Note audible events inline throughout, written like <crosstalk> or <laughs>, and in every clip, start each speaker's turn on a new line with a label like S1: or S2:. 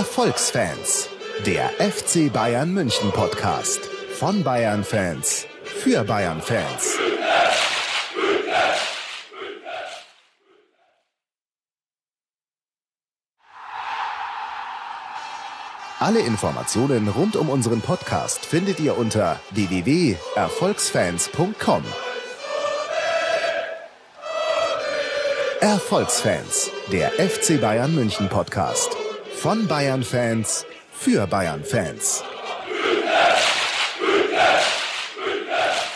S1: Erfolgsfans, der FC Bayern München Podcast von Bayern Fans für Bayern Fans. Alle Informationen rund um unseren Podcast findet ihr unter www.erfolgsfans.com. Erfolgsfans, der FC Bayern München Podcast. Von Bayern Fans für Bayern Fans.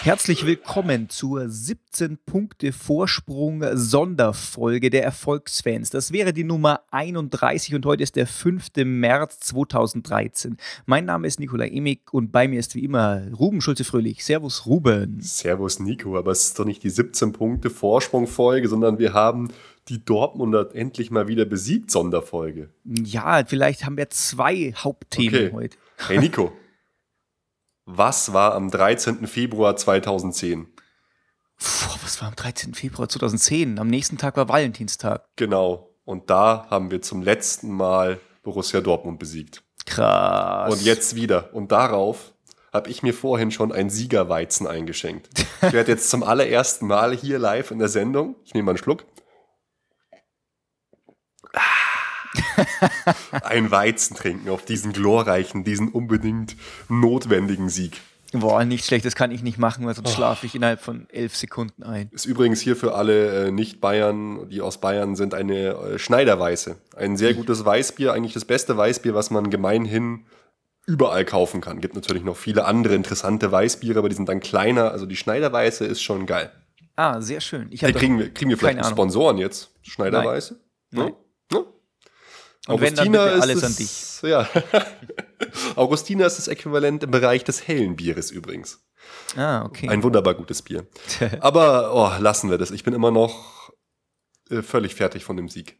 S2: Herzlich willkommen zur 17 Punkte Vorsprung Sonderfolge der Erfolgsfans. Das wäre die Nummer 31 und heute ist der 5. März 2013. Mein Name ist Nikola Emig und bei mir ist wie immer Ruben Schulze-Fröhlich. Servus Ruben.
S3: Servus Nico, aber es ist doch nicht die 17 Punkte Vorsprung Folge, sondern wir haben die Dortmunder endlich mal wieder besiegt Sonderfolge.
S2: Ja, vielleicht haben wir zwei Hauptthemen
S3: Okay.
S2: heute.
S3: Hey Nico, was war am 13. Februar 2010?
S2: Puh, was war am 13. Februar 2010? Am nächsten Tag war Valentinstag.
S3: Genau. Und da haben wir zum letzten Mal Borussia Dortmund besiegt.
S2: Krass.
S3: Und jetzt wieder. Und darauf habe ich mir vorhin schon ein Siegerweizen eingeschenkt. <laughs> Ich werde jetzt zum allerersten Mal hier live in der Sendung, ich nehme mal einen Schluck, <laughs> ein Weizen trinken auf diesen glorreichen, diesen unbedingt notwendigen Sieg.
S2: Boah, nicht schlecht, das kann ich nicht machen, weil sonst schlafe ich innerhalb von elf Sekunden ein.
S3: Ist übrigens hier für alle äh, Nicht-Bayern, die aus Bayern sind, eine äh, Schneiderweiße. Ein sehr gutes Weißbier, eigentlich das beste Weißbier, was man gemeinhin überall kaufen kann. Gibt natürlich noch viele andere interessante Weißbiere, aber die sind dann kleiner. Also die Schneiderweiße ist schon geil.
S2: Ah, sehr schön. Ich
S3: Hey,
S2: hab
S3: kriegen, wir, kriegen wir vielleicht. Sponsoren jetzt? Schneiderweiße?
S2: Nein.
S3: Ne? Ne?
S2: Und bitte alles an
S3: das, <laughs> Ja. Augustina ist das Äquivalent im Bereich des hellen Bieres übrigens.
S2: Ah, okay.
S3: Ein wunderbar gutes Bier. <laughs> Aber oh, lassen wir das. Ich bin immer noch äh, völlig fertig von dem Sieg.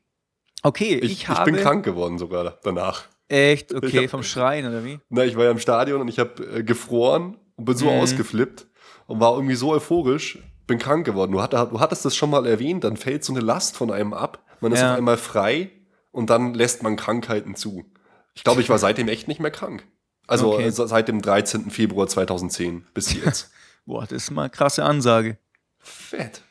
S2: okay, ich,
S3: Ich, ich,
S2: habe
S3: bin krank geworden sogar danach.
S2: echt okay
S3: Ich hab-
S2: vom Schreien oder wie?
S3: Na, ich war ja im Stadion und ich habe äh, gefroren und bin so
S2: Mhm.
S3: ausgeflippt und war irgendwie so euphorisch, bin krank geworden. Du, hatt, du hattest das schon mal erwähnt, dann fällt so eine Last von einem ab. Man ist
S2: Ja.
S3: auf einmal frei und dann lässt man Krankheiten zu. Ich glaube, ich war seitdem echt nicht mehr krank. Also
S2: Okay.
S3: äh, seit dem 13. Februar 2010 bis jetzt. <laughs>
S2: Boah, das ist mal eine krasse Ansage.
S3: Fett.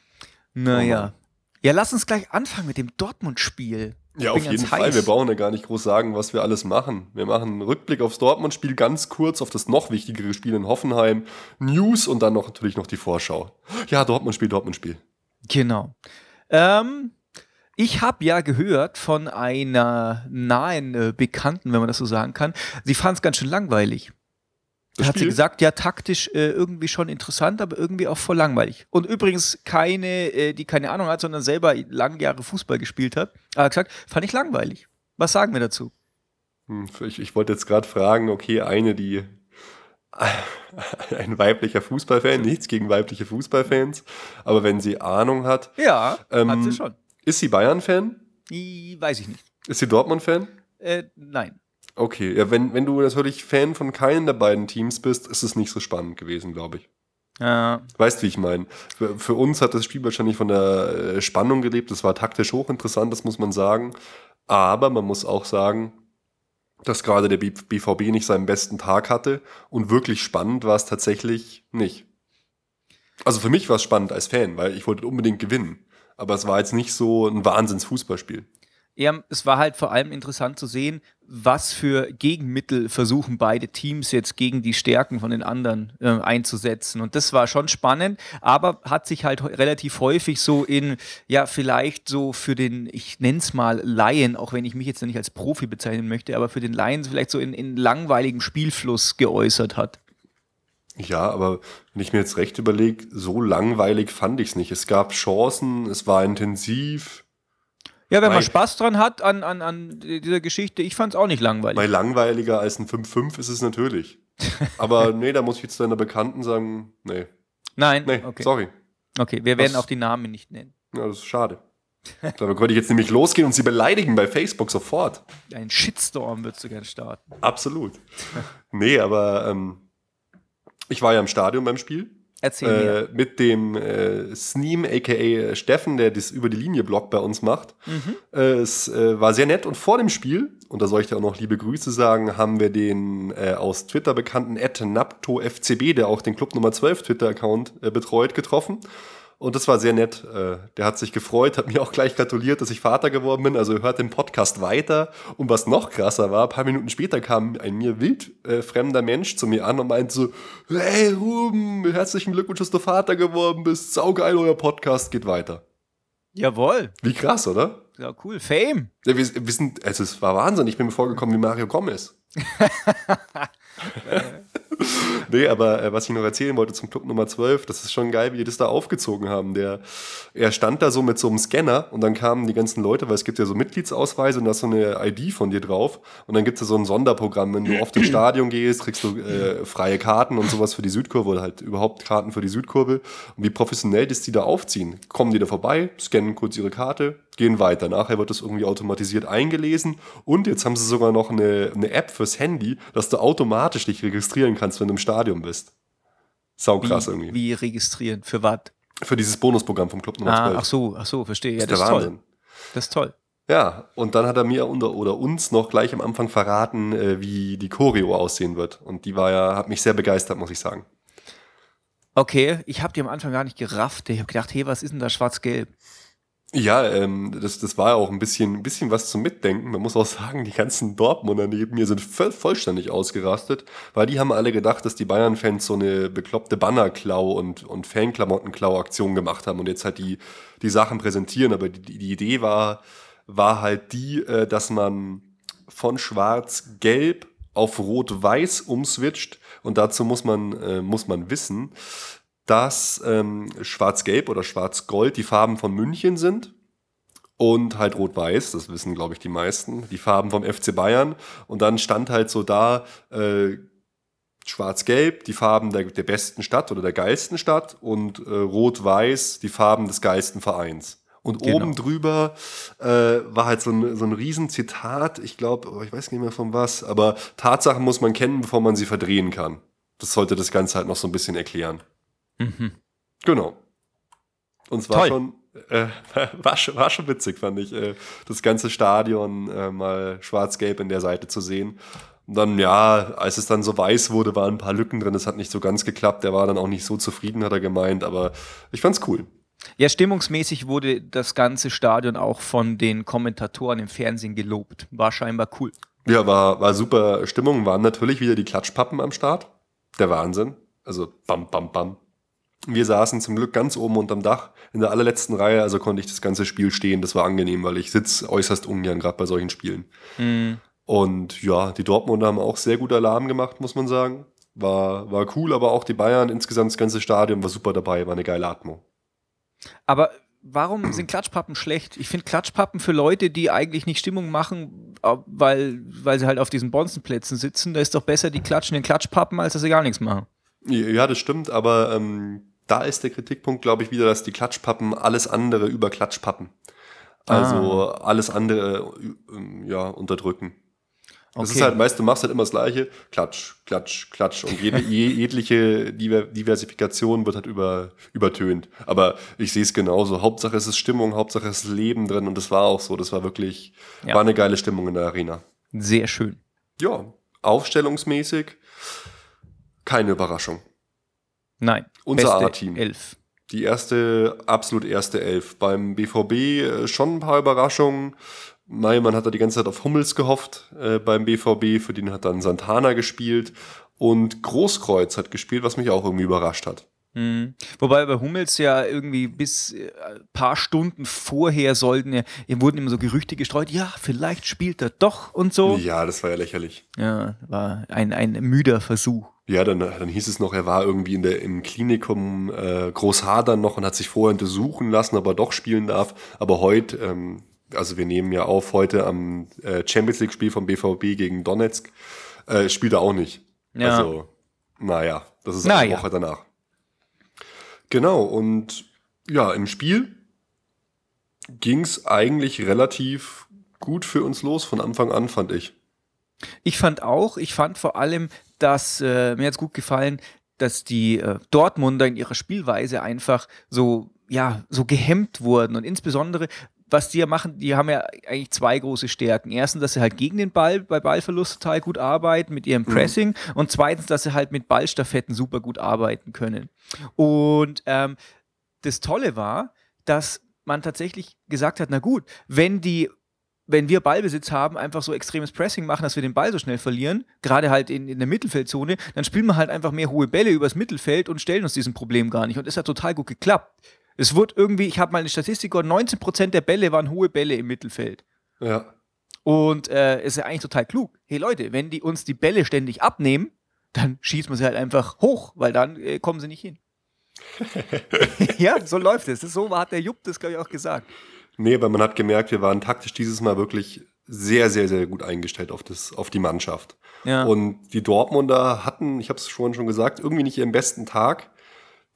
S2: Naja.
S3: Oh
S2: ja, lass uns gleich anfangen mit dem Dortmund-Spiel.
S3: Ja, auf jeden Fall.
S2: heiß.
S3: Wir brauchen ja gar nicht groß sagen, was wir alles machen. Wir machen einen Rückblick aufs Dortmund-Spiel ganz kurz, auf das noch wichtigere Spiel in Hoffenheim, News und dann noch natürlich noch die Vorschau. Ja, Dortmund-Spiel, Dortmund-Spiel.
S2: Genau. Ähm, ich habe ja gehört von einer nahen äh, Bekannten, wenn man das so sagen kann, sie fand es ganz schön langweilig.
S3: Das
S2: hat sie gesagt, ja, taktisch äh, irgendwie schon interessant, aber irgendwie auch voll langweilig. Und übrigens keine, äh, die keine Ahnung hat, sondern selber lange Jahre Fußball gespielt hat, hat gesagt, fand ich langweilig. Was sagen wir dazu?
S3: Hm, Ich, ich wollte jetzt gerade fragen, okay, eine, die <laughs> ein weiblicher Fußballfan, nichts gegen weibliche Fußballfans, aber wenn sie Ahnung hat,
S2: Ja,
S3: Ähm,
S2: hat sie schon.
S3: Ist sie Bayern-Fan?
S2: Weiß ich nicht.
S3: Ist sie Dortmund-Fan?
S2: Äh, nein.
S3: Okay, ja, wenn, wenn du natürlich Fan von keinem der beiden Teams bist, ist es nicht so spannend gewesen, glaube ich.
S2: Äh,
S3: Weißt, wie ich meine? Für, für uns hat das Spiel wahrscheinlich von der äh, Spannung gelebt. Das war taktisch hochinteressant, das muss man sagen. Aber man muss auch sagen, dass gerade der BVB nicht seinen besten Tag hatte. Und wirklich spannend war es tatsächlich nicht. Also für mich war es spannend als Fan, weil ich wollte unbedingt gewinnen. Aber es war jetzt nicht so ein Wahnsinns-Fußballspiel.
S2: Ja, es war halt vor allem interessant zu sehen, was für Gegenmittel versuchen beide Teams jetzt gegen die Stärken von den anderen äh, einzusetzen. Und das war schon spannend, aber hat sich halt relativ häufig so in, ja, vielleicht so für den, ich nenne es mal Laien, auch wenn ich mich jetzt nicht als Profi bezeichnen möchte, aber für den Laien vielleicht so in, in langweiligem Spielfluss geäußert hat.
S3: Ja, aber wenn ich mir jetzt recht überlege, so langweilig fand ich es nicht. Es gab Chancen, es war intensiv.
S2: Ja, wenn man
S3: Nein.
S2: Spaß dran hat an, an, an dieser Geschichte, ich fand es auch nicht langweilig.
S3: Weil langweiliger als ein 5-5 ist es natürlich. <laughs> Aber nee, da muss ich jetzt deiner Bekannten sagen, nee,
S2: Nein,
S3: nee,
S2: okay.
S3: sorry.
S2: Okay, wir werden
S3: Das-
S2: auch die Namen nicht nennen.
S3: Ja, das ist schade. Dabei könnte ich jetzt nämlich losgehen und sie beleidigen bei Facebook sofort.
S2: Ein Shitstorm würdest du gerne starten.
S3: Absolut. Nee, aber ähm, ich war ja im Stadion beim Spiel.
S2: Erzähl
S3: äh, mit dem äh, Sneem, aka Steffen, der das über die Linie Blog bei uns macht. Mhm. Äh, es äh, war sehr nett und vor dem Spiel, und da soll ich dir auch noch liebe Grüße sagen, haben wir den äh, aus Twitter bekannten Ed NaptoFCB, der auch den Club Nummer 12 Twitter-Account äh, betreut, getroffen. Und das war sehr nett. Äh, der hat sich gefreut, hat mir auch gleich gratuliert, dass ich Vater geworden bin. Also hört den Podcast weiter. Und was noch krasser war, ein paar Minuten später kam ein mir wildfremder äh, Mensch zu mir an und meinte so, hey Ruben, herzlichen Glückwunsch, dass du Vater geworden bist. Saugeil, euer Podcast geht weiter.
S2: Jawohl.
S3: Wie krass, oder?
S2: Ja, cool. Fame.
S3: Ja, wir, wir sind, also es war Wahnsinn. Ich bin mir vorgekommen wie Mario Gomez. <laughs> <laughs> nee, aber äh, was ich noch erzählen wollte zum Club Nummer 12, das ist schon geil, wie die das da aufgezogen haben. Der, er stand da so mit so einem Scanner und dann kamen die ganzen Leute, weil es gibt ja so Mitgliedsausweise und da ist so eine ID von dir drauf. Und dann gibt es ja so ein Sonderprogramm. Wenn du oft ins Stadion gehst, kriegst du äh, freie Karten und sowas für die Südkurve oder halt überhaupt Karten für die Südkurve. Und wie professionell das die da aufziehen. Kommen die da vorbei, scannen kurz ihre Karte, gehen weiter. Nachher wird das irgendwie automatisiert eingelesen und jetzt haben sie sogar noch eine, eine App fürs Handy, dass du automatisch dich registrieren kannst, wenn du im Stadion bist. Sau krass
S2: wie,
S3: irgendwie.
S2: Wie registrieren? Für was?
S3: Für dieses Bonusprogramm vom Club Nummer
S2: ah,
S3: 12.
S2: Ach so, ach so, verstehe. Ja,
S3: das,
S2: das ist toll. Das ist toll.
S3: Ja, und dann hat er mir unter, oder uns noch gleich am Anfang verraten, äh, wie die Choreo aussehen wird. Und die war ja, hat mich sehr begeistert, muss ich sagen.
S2: Okay, ich habe die am Anfang gar nicht gerafft. Ich habe gedacht, hey, was ist denn da schwarz-gelb?
S3: Ja, ähm, das, das war auch ein bisschen, ein bisschen was zum Mitdenken. Man muss auch sagen, die ganzen Dortmunder neben mir sind voll, vollständig ausgerastet, weil die haben alle gedacht, dass die Bayern-Fans so eine bekloppte Bannerklau und, und Fanklamottenklau-Aktion gemacht haben und jetzt halt die, die Sachen präsentieren. Aber die, die Idee war, war halt die, äh, dass man von schwarz-gelb auf rot-weiß umswitcht und dazu muss man, äh, muss man wissen, dass ähm, Schwarz-Gelb oder Schwarz-Gold die Farben von München sind und halt Rot-Weiß, das wissen, glaube ich, die meisten, die Farben vom FC Bayern. Und dann stand halt so da äh, Schwarz-Gelb, die Farben der, der besten Stadt oder der geilsten Stadt und äh, Rot-Weiß, die Farben des geilsten Vereins. Und genau. oben drüber äh, war halt so ein, so ein Riesenzitat, ich glaube, oh, ich weiß nicht mehr von was, aber Tatsachen muss man kennen, bevor man sie verdrehen kann. Das sollte das Ganze halt noch so ein bisschen erklären. Mhm. Genau. Und es war schon, äh, <laughs> war, schon, war schon witzig, fand ich, äh, das ganze Stadion äh, mal schwarz-gelb in der Seite zu sehen. Und dann, ja, als es dann so weiß wurde, waren ein paar Lücken drin. Es hat nicht so ganz geklappt. Der war dann auch nicht so zufrieden, hat er gemeint. Aber ich fand's cool.
S2: Ja, stimmungsmäßig wurde das ganze Stadion auch von den Kommentatoren im Fernsehen gelobt. War scheinbar cool.
S3: Ja, war, war super Stimmung. Waren natürlich wieder die Klatschpappen am Start. Der Wahnsinn. Also bam, bam, bam. Wir saßen zum Glück ganz oben unterm Dach in der allerletzten Reihe, also konnte ich das ganze Spiel stehen. Das war angenehm, weil ich sitze äußerst ungern gerade bei solchen Spielen. Mhm. Und ja, die Dortmunder haben auch sehr gut Alarm gemacht, muss man sagen. War, war cool, aber auch die Bayern, insgesamt das ganze Stadion war super dabei, war eine geile Atmung.
S2: Aber warum sind Klatschpappen schlecht? Ich finde Klatschpappen für Leute, die eigentlich nicht Stimmung machen, weil, weil sie halt auf diesen Bonzenplätzen sitzen, da ist doch besser, die klatschen den Klatschpappen, als dass sie gar nichts machen.
S3: Ja, das stimmt, aber ähm, da ist der Kritikpunkt, glaube ich, wieder, dass die Klatschpappen alles andere über Klatschpappen. Also ah. alles andere äh, ja, unterdrücken. Das okay. ist halt, weißt du, machst halt immer das Gleiche. Klatsch, Klatsch, Klatsch. Und jede, <laughs> jegliche Diversifikation wird halt über, übertönt. Aber ich sehe es genauso. Hauptsache es ist Stimmung, Hauptsache es ist Leben drin. Und das war auch so. Das war wirklich, ja. war eine geile Stimmung in der Arena.
S2: Sehr schön.
S3: Ja, aufstellungsmäßig keine Überraschung.
S2: Nein.
S3: Unser A-Team. Elf. Die erste, absolut erste Elf. Beim BVB äh, schon ein paar Überraschungen. man hat da die ganze Zeit auf Hummels gehofft äh, beim BVB, für den hat dann Santana gespielt. Und Großkreuz hat gespielt, was mich auch irgendwie überrascht hat.
S2: Mhm. Wobei bei Hummels ja irgendwie bis ein äh, paar Stunden vorher sollten ja, wurden immer so Gerüchte gestreut, ja, vielleicht spielt er doch und so.
S3: Ja, das war ja lächerlich.
S2: Ja, war ein, ein müder Versuch.
S3: Ja, dann, dann hieß es noch, er war irgendwie in der, im Klinikum äh, Großhadern noch und hat sich vorher untersuchen lassen, ob er doch spielen darf. Aber heute, ähm, also wir nehmen ja auf, heute am äh, Champions League-Spiel vom BVB gegen Donetsk, äh, spielt er auch nicht. Ja. Also, naja, das ist eine Woche danach. Genau, und ja, im Spiel ging es eigentlich relativ gut für uns los von Anfang an, fand ich.
S2: Ich fand auch, ich fand vor allem, dass äh, mir jetzt gut gefallen, dass die äh, Dortmunder in ihrer Spielweise einfach so, ja, so gehemmt wurden. Und insbesondere, was die ja machen, die haben ja eigentlich zwei große Stärken. Erstens, dass sie halt gegen den Ball bei Ballverlust total gut arbeiten mit ihrem Pressing mhm. und zweitens, dass sie halt mit Ballstaffetten super gut arbeiten können. Und ähm, das Tolle war, dass man tatsächlich gesagt hat, na gut, wenn die wenn wir Ballbesitz haben, einfach so extremes Pressing machen, dass wir den Ball so schnell verlieren, gerade halt in, in der Mittelfeldzone, dann spielen wir halt einfach mehr hohe Bälle übers Mittelfeld und stellen uns diesem Problem gar nicht. Und es hat total gut geklappt. Es wird irgendwie, ich habe mal eine Statistik gehört, 19% der Bälle waren hohe Bälle im Mittelfeld.
S3: Ja.
S2: Und äh, ist ja eigentlich total klug. Hey Leute, wenn die uns die Bälle ständig abnehmen, dann schießen wir sie halt einfach hoch, weil dann äh, kommen sie nicht hin. <laughs> <laughs> ja, so läuft es. So hat der Jupp das, glaube ich, auch gesagt.
S3: Nee, weil man hat gemerkt, wir waren taktisch dieses Mal wirklich sehr, sehr, sehr gut eingestellt auf, das, auf die Mannschaft. Ja. Und die Dortmunder hatten, ich habe es vorhin schon gesagt, irgendwie nicht ihren besten Tag.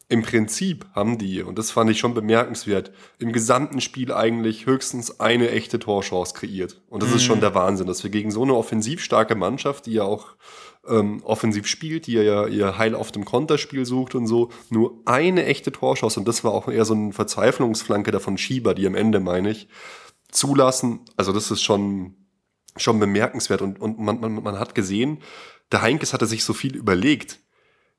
S3: Im Prinzip haben die, und das fand ich schon bemerkenswert, im gesamten Spiel eigentlich höchstens eine echte Torchance kreiert. Und das mhm. ist schon mhm. der Wahnsinn, dass wir gegen so eine offensiv starke Mannschaft, die ja auch ähm, offensiv spielt, die ja ihr Heil auf dem Konterspiel sucht und so, nur eine echte Torchance, und das war auch eher so eine Verzweiflungsflanke davon Schieber, die am Ende, meine ich, zulassen. Also das ist schon, schon bemerkenswert. Und, und man, man, man hat gesehen, der Heinkes hatte sich so viel überlegt.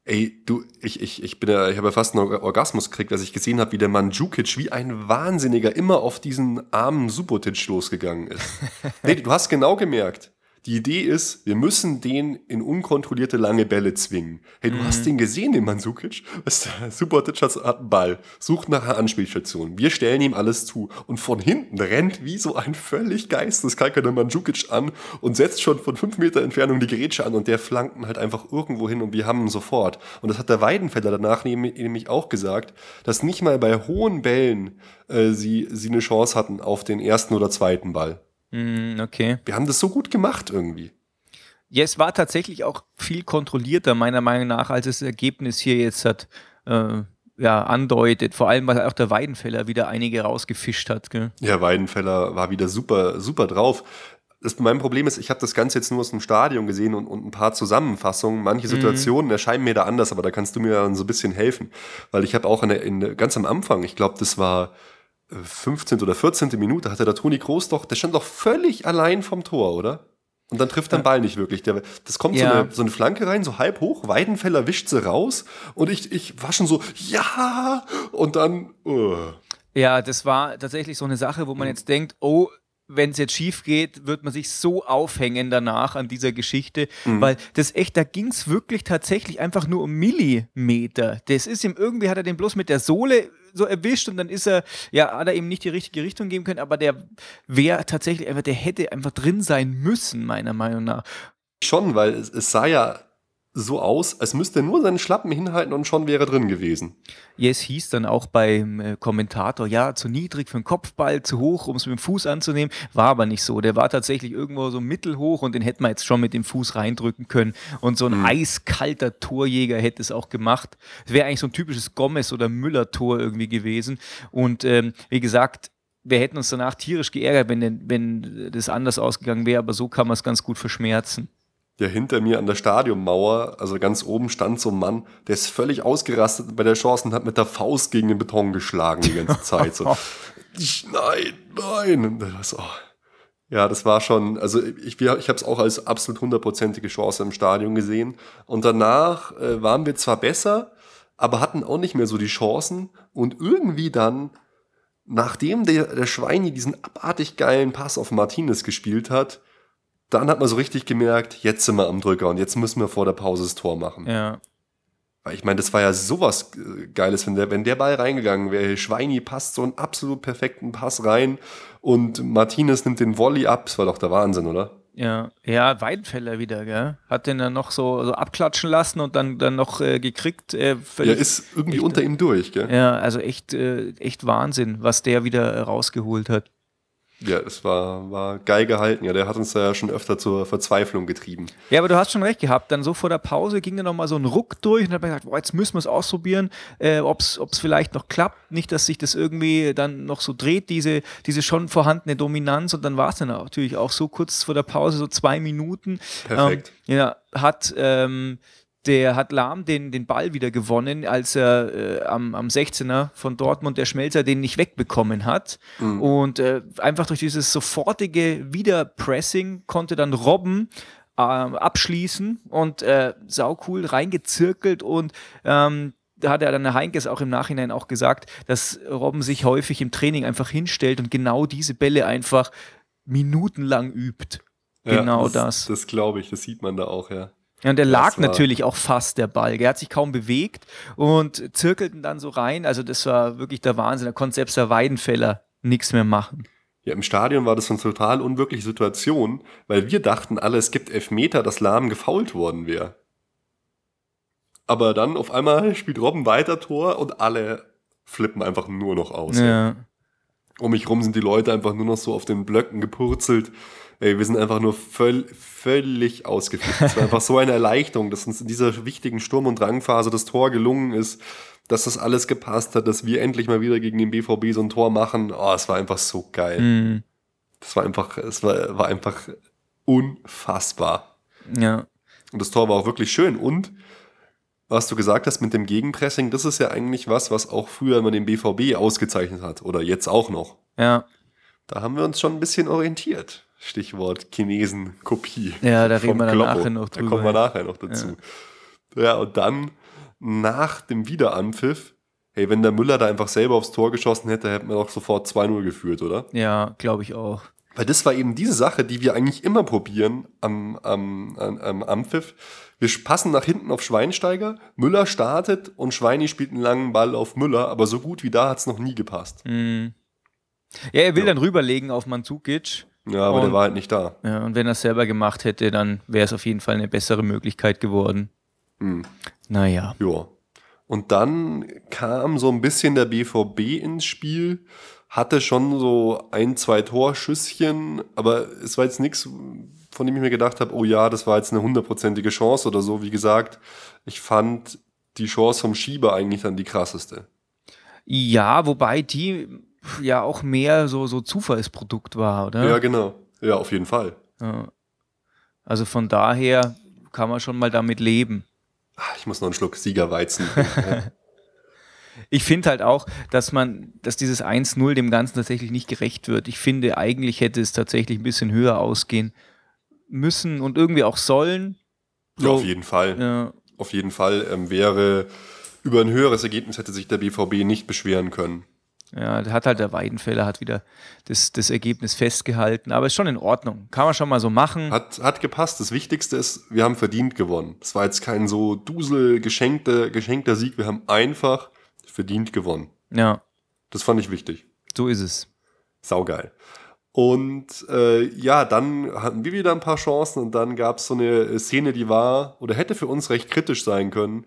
S3: Ey, du, ich, ich, ich bin ja, ich habe ja fast einen Orgasmus gekriegt, als ich gesehen habe, wie der Mandzukic wie ein Wahnsinniger immer auf diesen armen Subotic losgegangen ist. <laughs> nee, du hast genau gemerkt, die Idee ist, wir müssen den in unkontrollierte lange Bälle zwingen. Hey, du mhm. hast den gesehen, den Mansukic? <laughs> Subotic hat einen Ball, sucht nach einer Anspielstation. Wir stellen ihm alles zu. Und von hinten rennt wie so ein völlig geisteskalker Mandzukic an und setzt schon von fünf Meter Entfernung die Gerätsche an und der flanken halt einfach irgendwo hin und wir haben ihn sofort. Und das hat der Weidenfeller danach nämlich auch gesagt, dass nicht mal bei hohen Bällen äh, sie, sie eine Chance hatten auf den ersten oder zweiten Ball.
S2: Mm, okay.
S3: Wir haben das so gut gemacht irgendwie.
S2: Ja, es war tatsächlich auch viel kontrollierter, meiner Meinung nach, als das Ergebnis hier jetzt hat, äh, ja, andeutet. Vor allem, weil auch der Weidenfeller wieder einige rausgefischt hat. Gell?
S3: Ja, Weidenfeller war wieder super, super drauf. Das, mein Problem ist, ich habe das Ganze jetzt nur aus dem Stadion gesehen und, und ein paar Zusammenfassungen. Manche mhm. Situationen mhm. erscheinen mir da anders, aber da kannst du mir dann so ein bisschen helfen. Weil ich habe auch in in, ganz am Anfang, ich glaube, das war 15. oder 14. Minute hatte der Toni Kroos doch, der stand doch völlig allein vom Tor, oder? Und dann trifft der Ball nicht wirklich. Der, das kommt ja. so, eine, so eine Flanke rein, so halb hoch, Weidenfeller wischt sie raus und ich, ich war schon so, ja, und dann, uh.
S2: Ja, das war tatsächlich so eine Sache, wo man jetzt denkt, oh, wenn es jetzt schief geht, wird man sich so aufhängen danach an dieser Geschichte, mhm. weil das echt, da ging es wirklich tatsächlich einfach nur um Millimeter. Das ist ihm irgendwie, hat er den bloß mit der Sohle so erwischt und dann ist er, ja, hat er eben nicht die richtige Richtung geben können, aber der wäre tatsächlich einfach, der hätte einfach drin sein müssen, meiner Meinung nach.
S3: Schon, weil es, es sah ja so aus, als müsste er nur seinen Schlappen hinhalten und schon wäre drin gewesen.
S2: Ja, es hieß dann auch beim äh, Kommentator, ja, zu niedrig für den Kopfball, zu hoch, um es mit dem Fuß anzunehmen. War aber nicht so. Der war tatsächlich irgendwo so mittelhoch und den hätte man jetzt schon mit dem Fuß reindrücken können. Und so ein mhm. eiskalter Torjäger hätte es auch gemacht. Es wäre eigentlich so ein typisches Gomez- oder Müller-Tor irgendwie gewesen. Und ähm, wie gesagt, wir hätten uns danach tierisch geärgert, wenn, wenn das anders ausgegangen wäre, aber so kann man es ganz gut verschmerzen
S3: ja hinter mir an der Stadionmauer, also ganz oben stand so ein Mann, der ist völlig ausgerastet bei der Chance und hat mit der Faust gegen den Beton geschlagen die ganze Zeit. So, <laughs> nein, nein. Und das, oh. Ja, das war schon, also ich, ich habe es auch als absolut hundertprozentige Chance im Stadion gesehen. Und danach äh, waren wir zwar besser, aber hatten auch nicht mehr so die Chancen. Und irgendwie dann, nachdem der, der Schweini diesen abartig geilen Pass auf Martinez gespielt hat, dann hat man so richtig gemerkt, jetzt sind wir am Drücker und jetzt müssen wir vor der Pause das Tor machen.
S2: Ja.
S3: Weil ich meine, das war ja sowas äh, Geiles, wenn der, wenn der Ball reingegangen wäre. Schweini passt so einen absolut perfekten Pass rein und Martinez nimmt den Volley ab. Das war doch der Wahnsinn, oder?
S2: Ja, ja, Weidenfeller wieder, gell? Hat den dann noch so, so abklatschen lassen und dann, dann noch äh, gekriegt. Äh,
S3: ja, ist irgendwie echt, unter ihm durch, gell?
S2: Ja, also echt, äh, echt Wahnsinn, was der wieder rausgeholt hat.
S3: Ja, es war, war geil gehalten. Ja, der hat uns ja schon öfter zur Verzweiflung getrieben.
S2: Ja, aber du hast schon recht gehabt. Dann so vor der Pause ging dann nochmal so ein Ruck durch und hat man gesagt, boah, jetzt müssen wir es ausprobieren, äh, ob es vielleicht noch klappt. Nicht, dass sich das irgendwie dann noch so dreht, diese, diese schon vorhandene Dominanz. Und dann war es dann natürlich auch so kurz vor der Pause, so zwei Minuten.
S3: Perfekt.
S2: Ähm, ja, hat ähm, der hat Lahm den, den Ball wieder gewonnen, als er äh, am, am 16er von Dortmund der Schmelzer den nicht wegbekommen hat. Mhm. Und äh, einfach durch dieses sofortige Wiederpressing konnte dann Robben äh, abschließen und äh, saucool reingezirkelt und ähm, da hat er dann der Heinkes auch im Nachhinein auch gesagt, dass Robben sich häufig im Training einfach hinstellt und genau diese Bälle einfach minutenlang übt. Genau
S3: ja,
S2: das.
S3: Das, das glaube ich, das sieht man da auch, ja.
S2: Ja, und der lag natürlich auch fast, der Ball. Der hat sich kaum bewegt und zirkelten dann so rein. Also das war wirklich der Wahnsinn. Da konnte selbst der Weidenfeller nichts mehr machen.
S3: Ja, im Stadion war das eine total unwirkliche Situation, weil wir dachten alle, es gibt Elfmeter, dass Lahm gefault worden wäre. Aber dann auf einmal spielt Robben weiter Tor und alle flippen einfach nur noch aus.
S2: Ja.
S3: Um mich rum sind die Leute einfach nur noch so auf den Blöcken gepurzelt. Ey, wir sind einfach nur völ völlig ausgeflippt. Es war einfach so eine Erleichterung, dass uns in dieser wichtigen Sturm- und Drangphase das Tor gelungen ist, dass das alles gepasst hat, dass wir endlich mal wieder gegen den BVB so ein Tor machen. Oh, es war einfach so geil.
S2: Mhm.
S3: Das war einfach, es war, war einfach unfassbar.
S2: Ja.
S3: Und das Tor war auch wirklich schön. Und was du gesagt hast mit dem Gegenpressing, das ist ja eigentlich was, was auch früher immer den BVB ausgezeichnet hat. Oder jetzt auch noch.
S2: Ja.
S3: Da haben wir uns schon ein bisschen orientiert. Stichwort Chinesen-Kopie.
S2: Ja, da reden wir dann nachher noch
S3: drüber. Da kommen wir nachher noch dazu. Ja. ja, und dann nach dem Wiederanpfiff, hey, wenn der Müller da einfach selber aufs Tor geschossen hätte, hätten wir doch sofort 2-0 geführt, oder?
S2: Ja, glaube ich auch.
S3: Weil das war eben diese Sache, die wir eigentlich immer probieren am, am, am, am Anpfiff. Wir passen nach hinten auf Schweinsteiger, Müller startet und Schweini spielt einen langen Ball auf Müller, aber so gut wie da hat es noch nie gepasst.
S2: Mhm. Ja, er will ja. dann rüberlegen auf Mandzukic
S3: ja, aber und, der war halt nicht da.
S2: Ja, und wenn er es selber gemacht hätte, dann wäre es auf jeden Fall eine bessere Möglichkeit geworden.
S3: Hm.
S2: Naja.
S3: Ja. Und dann kam so ein bisschen der BVB ins Spiel, hatte schon so ein, zwei Torschüsschen, aber es war jetzt nichts, von dem ich mir gedacht habe, oh ja, das war jetzt eine hundertprozentige Chance oder so. Wie gesagt, ich fand die Chance vom Schieber eigentlich dann die krasseste.
S2: Ja, wobei die ja auch mehr so, so Zufallsprodukt war, oder?
S3: Ja, genau. Ja, auf jeden Fall.
S2: Ja. Also von daher kann man schon mal damit leben.
S3: Ach, ich muss noch einen Schluck Siegerweizen <laughs>
S2: Ich finde halt auch, dass man, dass dieses 1-0 dem Ganzen tatsächlich nicht gerecht wird. Ich finde, eigentlich hätte es tatsächlich ein bisschen höher ausgehen müssen und irgendwie auch sollen.
S3: So, ja, auf jeden Fall.
S2: Ja.
S3: Auf jeden Fall ähm, wäre über ein höheres Ergebnis hätte sich der BVB nicht beschweren können.
S2: Ja, da hat halt der Weidenfeller hat wieder das, das Ergebnis festgehalten, aber ist schon in Ordnung. Kann man schon mal so machen.
S3: Hat, hat gepasst. Das Wichtigste ist, wir haben verdient gewonnen. Es war jetzt kein so dusel geschenkter, geschenkter Sieg. Wir haben einfach verdient gewonnen.
S2: Ja.
S3: Das fand ich wichtig.
S2: So ist es.
S3: Saugeil. Und äh, ja, dann hatten wir wieder ein paar Chancen und dann gab es so eine Szene, die war oder hätte für uns recht kritisch sein können,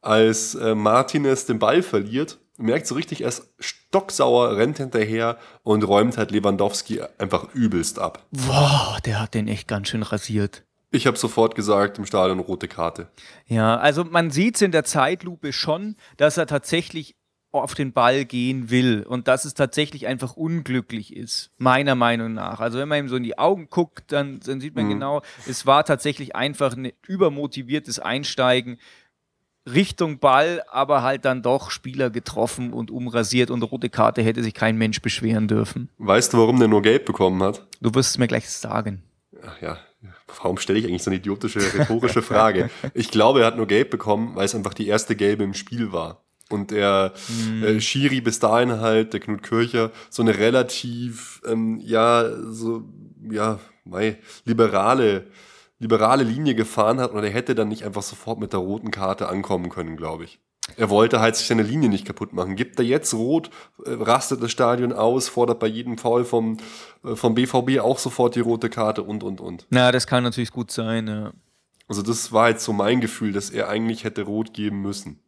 S3: als äh, Martinez den Ball verliert merkt so richtig, er ist stocksauer, rennt hinterher und räumt halt Lewandowski einfach übelst ab.
S2: Boah, der hat den echt ganz schön rasiert.
S3: Ich habe sofort gesagt, im Stadion rote Karte.
S2: Ja, also man sieht es in der Zeitlupe schon, dass er tatsächlich auf den Ball gehen will und dass es tatsächlich einfach unglücklich ist, meiner Meinung nach. Also wenn man ihm so in die Augen guckt, dann, dann sieht man mhm. genau, es war tatsächlich einfach ein übermotiviertes Einsteigen Richtung Ball, aber halt dann doch Spieler getroffen und umrasiert und rote Karte hätte sich kein Mensch beschweren dürfen.
S3: Weißt du, warum der nur gelb bekommen hat?
S2: Du wirst es mir gleich sagen.
S3: Ach ja, warum stelle ich eigentlich so eine idiotische rhetorische Frage? <laughs> ich glaube, er hat nur gelb bekommen, weil es einfach die erste gelbe im Spiel war. Und der hm. äh, Schiri bis dahin halt, der Knut Kircher, so eine relativ, ähm, ja, so, ja, mei, liberale liberale Linie gefahren hat und er hätte dann nicht einfach sofort mit der roten Karte ankommen können, glaube ich. Er wollte halt sich seine Linie nicht kaputt machen. Gibt er jetzt rot, äh, rastet das Stadion aus, fordert bei jedem Foul vom, äh, vom BVB auch sofort die rote Karte und, und, und.
S2: Na, das kann natürlich gut sein, ja.
S3: Also das war jetzt so mein Gefühl, dass er eigentlich hätte rot geben müssen.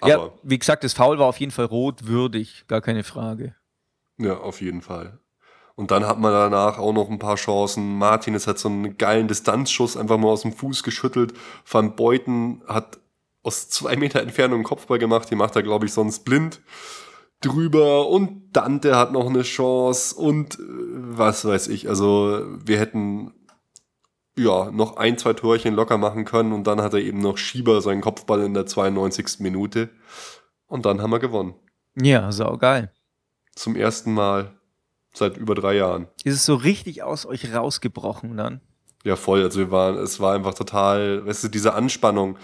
S2: Aber, ja, wie gesagt, das Foul war auf jeden Fall rot würdig, gar keine Frage.
S3: Ja, auf jeden Fall. Und dann hat man danach auch noch ein paar Chancen. Martinez hat so einen geilen Distanzschuss einfach mal aus dem Fuß geschüttelt. Van Beuten hat aus zwei Meter Entfernung einen Kopfball gemacht. Die macht er, glaube ich, sonst blind drüber. Und Dante hat noch eine Chance. Und äh, was weiß ich. Also wir hätten ja, noch ein, zwei Torchen locker machen können und dann hat er eben noch Schieber seinen Kopfball in der 92. Minute und dann haben wir gewonnen.
S2: Ja, saugeil.
S3: Zum ersten Mal seit über drei Jahren.
S2: Ist es so richtig aus euch rausgebrochen dann?
S3: Ja, voll. Also wir waren, es war einfach total, weißt du, diese Anspannung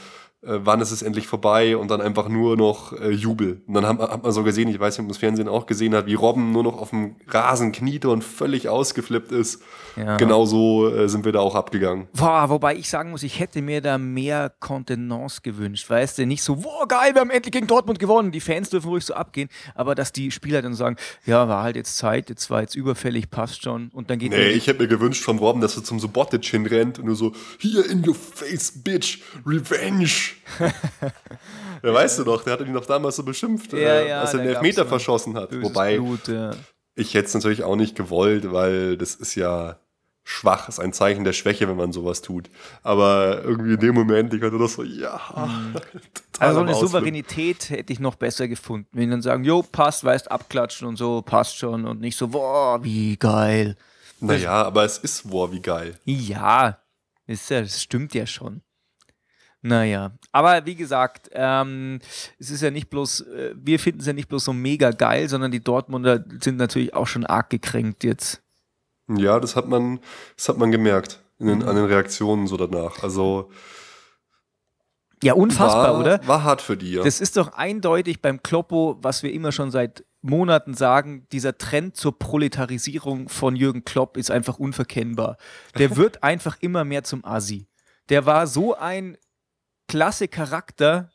S3: wann ist es endlich vorbei und dann einfach nur noch äh, Jubel. Und dann hat, hat man so gesehen, ich weiß nicht, ob man das Fernsehen auch gesehen hat, wie Robben nur noch auf dem Rasen kniete und völlig ausgeflippt ist. Ja. Genauso äh, sind wir da auch abgegangen.
S2: Boah, wobei ich sagen muss, ich hätte mir da mehr Kontenance gewünscht, weißt du, nicht so, boah, geil, wir haben endlich gegen Dortmund gewonnen, die Fans dürfen ruhig so abgehen, aber dass die Spieler dann sagen, ja, war halt jetzt Zeit, jetzt war jetzt überfällig, passt schon und dann geht
S3: Nee, ich hätte mir gewünscht von Robben, dass er zum Subotic hinrennt und nur so, hier in your face, bitch, revenge. <laughs> ja, weißt du doch, der hat ihn doch damals so beschimpft, ja, äh, ja, als er den Elfmeter verschossen hat. Wobei, Blut, ja. ich hätte es natürlich auch nicht gewollt, weil das ist ja schwach, ist ein Zeichen der Schwäche, wenn man sowas tut. Aber irgendwie in dem Moment, ich hatte das so, ja. Mhm.
S2: Also eine Souveränität hätte ich noch besser gefunden. Wenn dann sagen, jo, passt, weißt, abklatschen und so, passt schon und nicht so, boah, wie geil.
S3: Naja, aber es ist, boah, wie geil.
S2: Ja, ist ja, das stimmt ja schon. Naja, aber wie gesagt, ähm, es ist ja nicht bloß, äh, wir finden es ja nicht bloß so mega geil, sondern die Dortmunder sind natürlich auch schon arg gekränkt jetzt.
S3: Ja, das hat man, das hat man gemerkt in den, mhm. an den Reaktionen so danach. Also
S2: ja, unfassbar,
S3: war,
S2: oder?
S3: War hart für die, ja.
S2: Das ist doch eindeutig beim Kloppo, was wir immer schon seit Monaten sagen, dieser Trend zur Proletarisierung von Jürgen Klopp ist einfach unverkennbar. Der <laughs> wird einfach immer mehr zum Asi. Der war so ein klasse Charakter,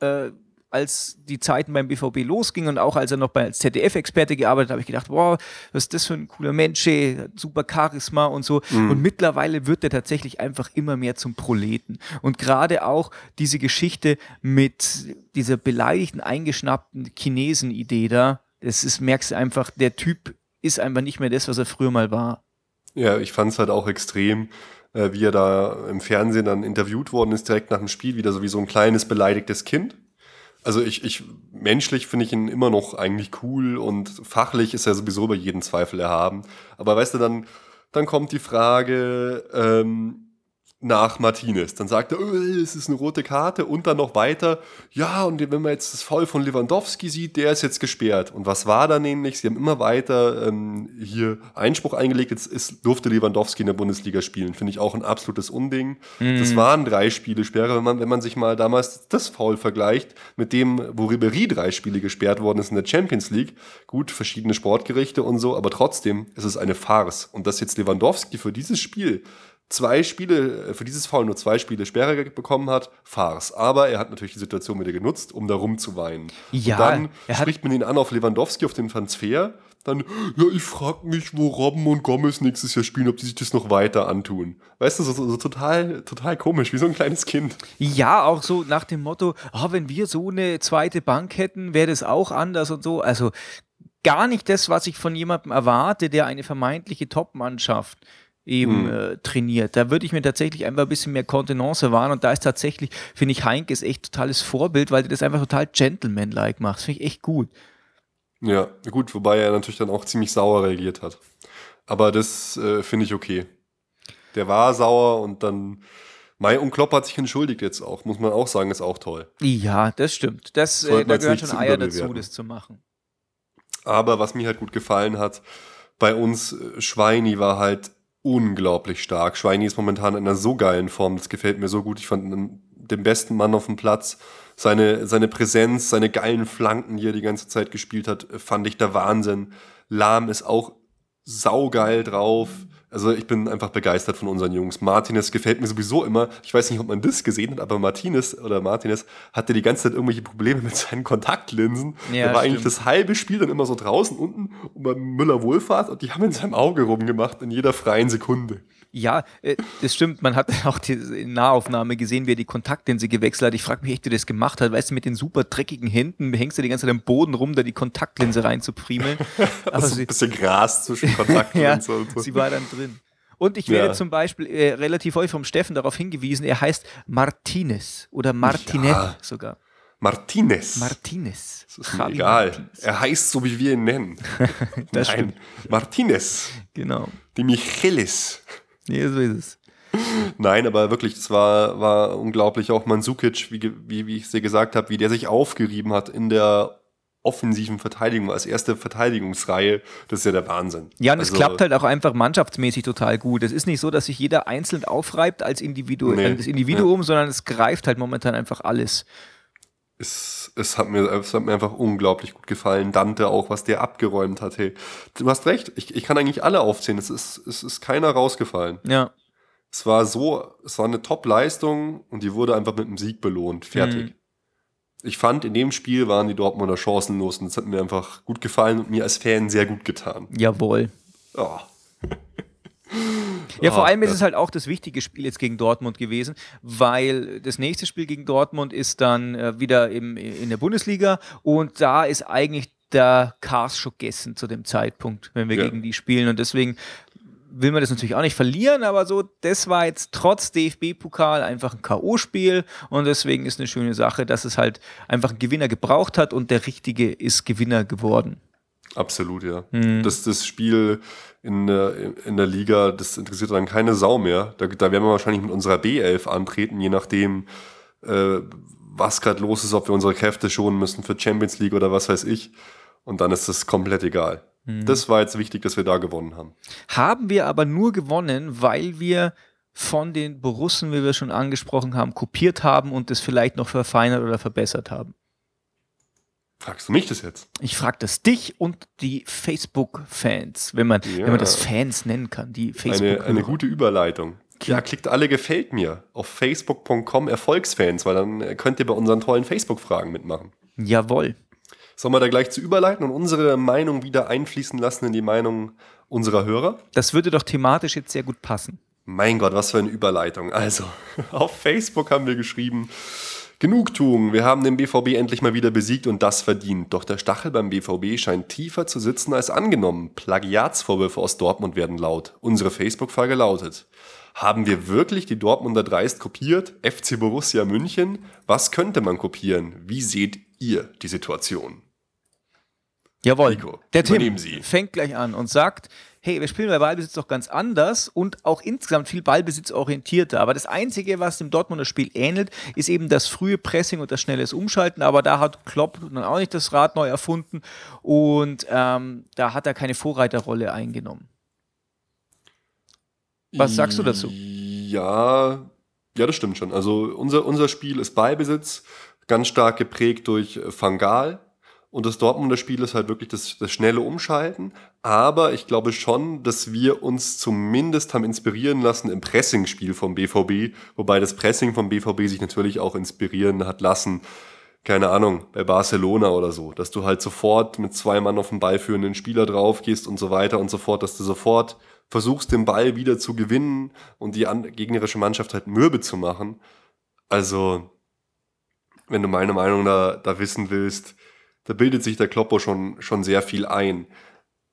S2: äh, als die Zeiten beim BVB losgingen und auch als er noch bei, als ZDF-Experte gearbeitet hat, habe ich gedacht, wow, was ist das für ein cooler Mensch, ey, super Charisma und so. Mhm. Und mittlerweile wird er tatsächlich einfach immer mehr zum Proleten. Und gerade auch diese Geschichte mit dieser beleidigten, eingeschnappten Chinesen-Idee da, das ist, merkst du einfach, der Typ ist einfach nicht mehr das, was er früher mal war.
S3: Ja, ich fand es halt auch extrem äh, wie er da im Fernsehen dann interviewt worden ist, direkt nach dem Spiel, wieder so wie so ein kleines beleidigtes Kind. Also ich, ich menschlich finde ich ihn immer noch eigentlich cool und fachlich ist er sowieso über jeden Zweifel erhaben. Aber weißt du, dann, dann kommt die Frage, ähm, nach Martinez. Dann sagt er, oh, es ist eine rote Karte und dann noch weiter, ja, und wenn man jetzt das Foul von Lewandowski sieht, der ist jetzt gesperrt. Und was war da nämlich? Sie haben immer weiter ähm, hier Einspruch eingelegt, jetzt ist, durfte Lewandowski in der Bundesliga spielen. Finde ich auch ein absolutes Unding. Mhm. Das waren drei Spiele Sperre, wenn man, wenn man sich mal damals das Foul vergleicht mit dem, wo Ribery drei Spiele gesperrt worden ist in der Champions League. Gut, verschiedene Sportgerichte und so, aber trotzdem ist es eine Farce. Und dass jetzt Lewandowski für dieses Spiel zwei Spiele, äh, für dieses Foul nur zwei Spiele Sperre bekommen hat, Farce. Aber er hat natürlich die Situation wieder genutzt, um da rumzuweinen.
S2: Ja,
S3: und dann spricht man ihn an auf Lewandowski, auf den Transfer. Dann, ja, ich frage mich, wo Robben und Gomez nächstes Jahr spielen, ob die sich das noch weiter antun. Weißt du, so, so, so total, total komisch, wie so ein kleines Kind.
S2: Ja, auch so nach dem Motto, oh, wenn wir so eine zweite Bank hätten, wäre das auch anders und so. Also gar nicht das, was ich von jemandem erwarte, der eine vermeintliche Top-Mannschaft eben mhm. äh, trainiert. Da würde ich mir tatsächlich einfach ein bisschen mehr Kontenance wahren und da ist tatsächlich, finde ich, Heinkes echt totales Vorbild, weil der das einfach total gentleman-like macht. Das finde ich echt gut.
S3: Ja, gut, wobei er natürlich dann auch ziemlich sauer reagiert hat. Aber das äh, finde ich okay. Der war sauer und dann. Mai und Klopp hat sich entschuldigt jetzt auch, muss man auch sagen, ist auch toll.
S2: Ja, das stimmt. Das, äh, da gehören schon Eier dazu, das zu machen.
S3: Aber was mir halt gut gefallen hat, bei uns äh, Schweini war halt unglaublich stark. Schweini ist momentan in einer so geilen Form, das gefällt mir so gut. Ich fand ihn den besten Mann auf dem Platz. Seine, seine Präsenz, seine geilen Flanken, die er die ganze Zeit gespielt hat, fand ich der Wahnsinn. Lahm ist auch saugeil drauf. Also ich bin einfach begeistert von unseren Jungs. Martinez gefällt mir sowieso immer. Ich weiß nicht, ob man das gesehen hat, aber Martinez oder Martinez hatte die ganze Zeit irgendwelche Probleme <laughs> mit seinen Kontaktlinsen. Ja, er war stimmt. eigentlich das halbe Spiel dann immer so draußen unten und beim Müller Wohlfahrt und die haben in seinem Auge rumgemacht in jeder freien Sekunde.
S2: Ja, äh, das stimmt. Man hat <laughs> auch die Nahaufnahme gesehen, wie er die Kontaktlinse gewechselt hat. Ich frage mich echt, wie er das gemacht hat. Weißt du, mit den super dreckigen Händen hängst du die ganze Zeit am Boden rum, da die Kontaktlinse reinzupriemeln. <laughs>
S3: also so ein bisschen Gras zwischen <laughs> Kontaktlinse
S2: ja, und so. Sie war dann drin. Und ich werde ja. zum Beispiel äh, relativ häufig vom Steffen darauf hingewiesen, er heißt Martinez oder Martinez ja. sogar.
S3: Martinez.
S2: Martinez.
S3: Das ist mir egal. Martinez. Er heißt so, wie wir ihn nennen.
S2: Nein,
S3: stimmt. Martinez.
S2: Genau.
S3: Die Michelis.
S2: Ja, so ist es.
S3: Nein, aber wirklich, es war, war unglaublich. Auch Mansukic, wie, wie, wie ich es dir gesagt habe, wie der sich aufgerieben hat in der offensiven Verteidigung als erste Verteidigungsreihe, das ist ja der Wahnsinn.
S2: Ja, und also, es klappt halt auch einfach mannschaftsmäßig total gut. Es ist nicht so, dass sich jeder einzeln aufreibt als Individu nee, das Individuum, ja. sondern es greift halt momentan einfach alles.
S3: Es, es, hat mir, es hat mir einfach unglaublich gut gefallen. Dante auch, was der abgeräumt hat. Hey, du hast recht, ich, ich kann eigentlich alle aufzählen. Es ist, es ist keiner rausgefallen.
S2: Ja.
S3: Es war so, es war eine Top-Leistung und die wurde einfach mit einem Sieg belohnt. Fertig. Mhm ich fand, in dem Spiel waren die Dortmunder chancenlos und das hat mir einfach gut gefallen und mir als Fan sehr gut getan.
S2: Jawohl. Oh. Ja, vor allem ist es halt auch das wichtige Spiel jetzt gegen Dortmund gewesen, weil das nächste Spiel gegen Dortmund ist dann äh, wieder im, in der Bundesliga und da ist eigentlich der Kars schon gegessen zu dem Zeitpunkt, wenn wir ja. gegen die spielen und deswegen will man das natürlich auch nicht verlieren, aber so, das war jetzt trotz DFB-Pokal einfach ein K.O.-Spiel und deswegen ist eine schöne Sache, dass es halt einfach einen Gewinner gebraucht hat und der Richtige ist Gewinner geworden.
S3: Absolut, ja. Mhm. Das, das Spiel in der, in der Liga, das interessiert dann keine Sau mehr. Da, da werden wir wahrscheinlich mit unserer B11 antreten, je nachdem, äh, was gerade los ist, ob wir unsere Kräfte schonen müssen für Champions League oder was weiß ich. Und dann ist das komplett egal. Mhm. Das war jetzt wichtig, dass wir da gewonnen haben.
S2: Haben wir aber nur gewonnen, weil wir von den Borussen, wie wir schon angesprochen haben, kopiert haben und das vielleicht noch verfeinert oder verbessert haben.
S3: Fragst du mich das jetzt?
S2: Ich frage das dich und die Facebook-Fans, wenn man, ja. wenn man das Fans nennen kann, die
S3: Facebook. Eine, eine gute Überleitung. Ja, klickt alle gefällt mir auf facebook.com Erfolgsfans, weil dann könnt ihr bei unseren tollen Facebook-Fragen mitmachen.
S2: Jawohl.
S3: Sollen wir da gleich zu überleiten und unsere Meinung wieder einfließen lassen in die Meinung unserer Hörer?
S2: Das würde doch thematisch jetzt sehr gut passen.
S3: Mein Gott, was für eine Überleitung. Also, <laughs> auf Facebook haben wir geschrieben, Genugtuung, wir haben den BVB endlich mal wieder besiegt und das verdient. Doch der Stachel beim BVB scheint tiefer zu sitzen als angenommen. Plagiatsvorwürfe aus Dortmund werden laut. Unsere Facebook-Frage lautet, haben wir wirklich die Dortmunder dreist kopiert? FC Borussia München? Was könnte man kopieren? Wie seht ihr die Situation?
S2: Jawohl. Nico, der Tim Sie. fängt gleich an und sagt, hey, wir spielen bei Ballbesitz doch ganz anders und auch insgesamt viel Ballbesitzorientierter. Aber das Einzige, was dem Dortmunder Spiel ähnelt, ist eben das frühe Pressing und das schnelle Umschalten. Aber da hat Klopp dann auch nicht das Rad neu erfunden und ähm, da hat er keine Vorreiterrolle eingenommen. Was sagst du dazu?
S3: Ja, ja, das stimmt schon. Also unser, unser Spiel ist Ballbesitz, ganz stark geprägt durch Fangal und das Dortmunder Spiel ist halt wirklich das, das schnelle Umschalten. Aber ich glaube schon, dass wir uns zumindest haben inspirieren lassen im Pressingspiel vom BVB. Wobei das Pressing vom BVB sich natürlich auch inspirieren hat lassen. Keine Ahnung, bei Barcelona oder so. Dass du halt sofort mit zwei Mann auf den Ball führenden Spieler drauf gehst und so weiter und so fort. Dass du sofort versuchst, den Ball wieder zu gewinnen und die gegnerische Mannschaft halt mürbe zu machen. Also, wenn du meine Meinung da, da wissen willst, da bildet sich der Kloppo schon, schon sehr viel ein.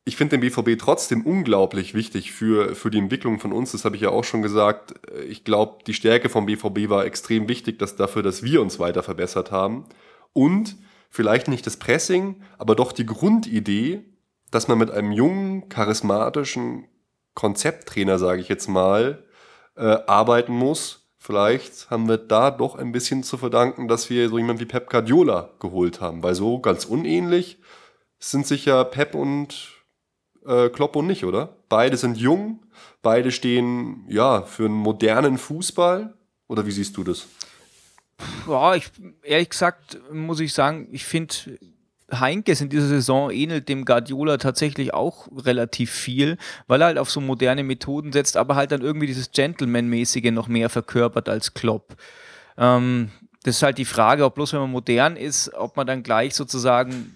S3: Ich finde den BVB trotzdem unglaublich wichtig für, für die Entwicklung von uns. Das habe ich ja auch schon gesagt. Ich glaube, die Stärke vom BVB war extrem wichtig, dass dafür, dass wir uns weiter verbessert haben. Und vielleicht nicht das Pressing, aber doch die Grundidee, dass man mit einem jungen, charismatischen Konzepttrainer, sage ich jetzt mal, äh, arbeiten muss Vielleicht haben wir da doch ein bisschen zu verdanken, dass wir so jemanden wie Pep Guardiola geholt haben, weil so ganz unähnlich sind sich ja Pep und äh, Klopp und nicht, oder? Beide sind jung, beide stehen ja für einen modernen Fußball. Oder wie siehst du das?
S2: Ja, ich, ehrlich gesagt muss ich sagen, ich finde Heinkes in dieser Saison ähnelt dem Guardiola tatsächlich auch relativ viel, weil er halt auf so moderne Methoden setzt, aber halt dann irgendwie dieses Gentleman-mäßige noch mehr verkörpert als Klopp. Ähm, das ist halt die Frage, ob bloß wenn man modern ist, ob man dann gleich sozusagen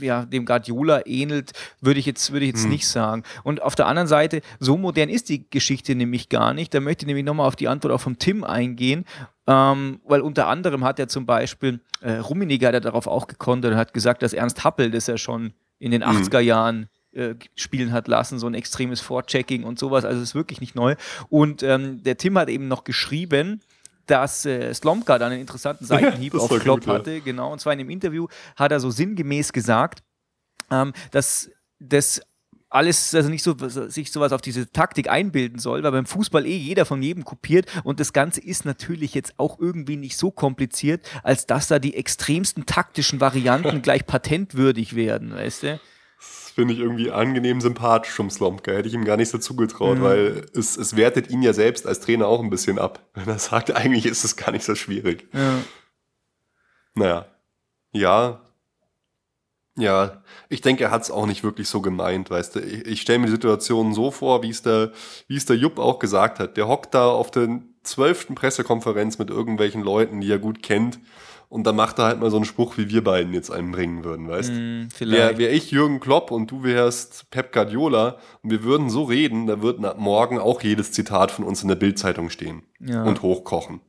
S2: ja, dem Guardiola ähnelt, würde ich jetzt, würde ich jetzt hm. nicht sagen. Und auf der anderen Seite, so modern ist die Geschichte nämlich gar nicht. Da möchte ich nämlich nochmal auf die Antwort auch vom Tim eingehen, ähm, weil unter anderem hat er zum Beispiel, äh, Rummenigge hat er darauf auch gekontert und hat gesagt, dass Ernst Happel, das er schon in den hm. 80er Jahren äh, spielen hat lassen, so ein extremes Vorchecking und sowas. Also ist wirklich nicht neu. Und ähm, der Tim hat eben noch geschrieben, dass äh, Slomka dann einen interessanten <laughs> Seitenhieb auf Klopp gut, hatte. Ja. Genau, und zwar in dem Interview hat er so sinngemäß gesagt, ähm, dass das alles, also nicht so, sich sowas auf diese Taktik einbilden soll, weil beim Fußball eh jeder von jedem kopiert und das Ganze ist natürlich jetzt auch irgendwie nicht so kompliziert, als dass da die extremsten taktischen Varianten <laughs> gleich patentwürdig werden, weißt du?
S3: Das finde ich irgendwie angenehm sympathisch vom Slomka. Hätte ich ihm gar nicht so zugetraut, mhm. weil es, es wertet ihn ja selbst als Trainer auch ein bisschen ab. <laughs> Wenn er sagt, eigentlich ist es gar nicht so schwierig. Ja. Naja. Ja, ja, ich denke, er hat es auch nicht wirklich so gemeint, weißt du. Ich, ich stelle mir die Situation so vor, wie es der, wie es der Jupp auch gesagt hat. Der hockt da auf der zwölften Pressekonferenz mit irgendwelchen Leuten, die er gut kennt. Und dann macht er halt mal so einen Spruch, wie wir beiden jetzt einbringen würden, weißt du. Mm, Wäre wär ich Jürgen Klopp und du wärst Pep Guardiola und wir würden so reden, da wird morgen auch jedes Zitat von uns in der Bildzeitung stehen ja. und hochkochen.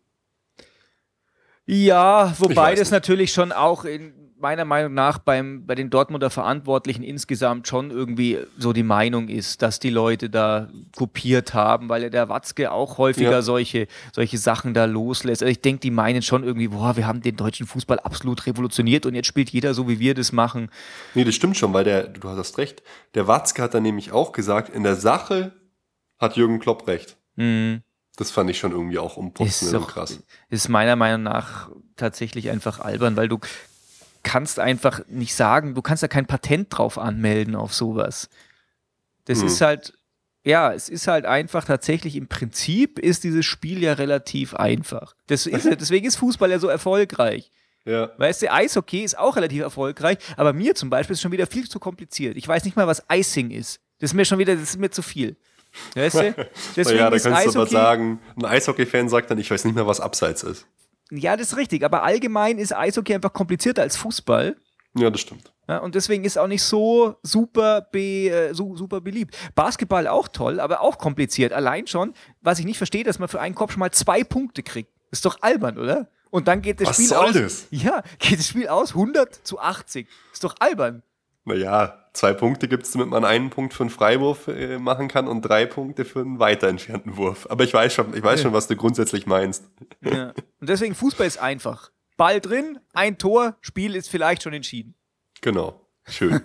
S2: Ja, wobei das natürlich schon auch in, meiner Meinung nach beim, bei den Dortmunder Verantwortlichen insgesamt schon irgendwie so die Meinung ist, dass die Leute da kopiert haben, weil der Watzke auch häufiger ja. solche, solche Sachen da loslässt. Also ich denke, die meinen schon irgendwie, boah, wir haben den deutschen Fußball absolut revolutioniert und jetzt spielt jeder so, wie wir das machen.
S3: Nee, das stimmt schon, weil der, du hast recht, der Watzke hat dann nämlich auch gesagt, in der Sache hat Jürgen Klopp recht. Mhm. Das fand ich schon irgendwie auch umputzen und krass.
S2: Ist meiner Meinung nach tatsächlich einfach albern, weil du kannst einfach nicht sagen, du kannst ja kein Patent drauf anmelden auf sowas. Das mhm. ist halt, ja, es ist halt einfach tatsächlich im Prinzip ist dieses Spiel ja relativ einfach. Ist, <laughs> deswegen ist Fußball ja so erfolgreich. Ja. Weißt du, Eishockey ist auch relativ erfolgreich, aber mir zum Beispiel ist schon wieder viel zu kompliziert. Ich weiß nicht mal, was Icing ist. Das ist mir schon wieder, das ist mir zu viel. Weißt du? <laughs>
S3: Deswegen naja, da kannst Eishockey, du aber sagen, ein Eishockey-Fan sagt dann, ich weiß nicht mehr, was Abseits ist.
S2: Ja, das ist richtig, aber allgemein ist Eishockey einfach komplizierter als Fußball.
S3: Ja, das stimmt.
S2: Ja, und deswegen ist auch nicht so super, be, äh, so, super beliebt. Basketball auch toll, aber auch kompliziert. Allein schon, was ich nicht verstehe, dass man für einen Kopf schon mal zwei Punkte kriegt. Ist doch albern, oder? Und dann geht das was Spiel soll aus. Das? Ja, <laughs> geht das Spiel aus 100 zu 80. Ist doch albern.
S3: Naja, zwei Punkte gibt es, damit man einen Punkt für einen Freiwurf äh, machen kann und drei Punkte für einen weiter entfernten Wurf. Aber ich weiß schon, ich weiß schon, was du grundsätzlich meinst.
S2: Ja. Und deswegen Fußball ist einfach. Ball drin, ein Tor, Spiel ist vielleicht schon entschieden.
S3: Genau. Schön. <laughs>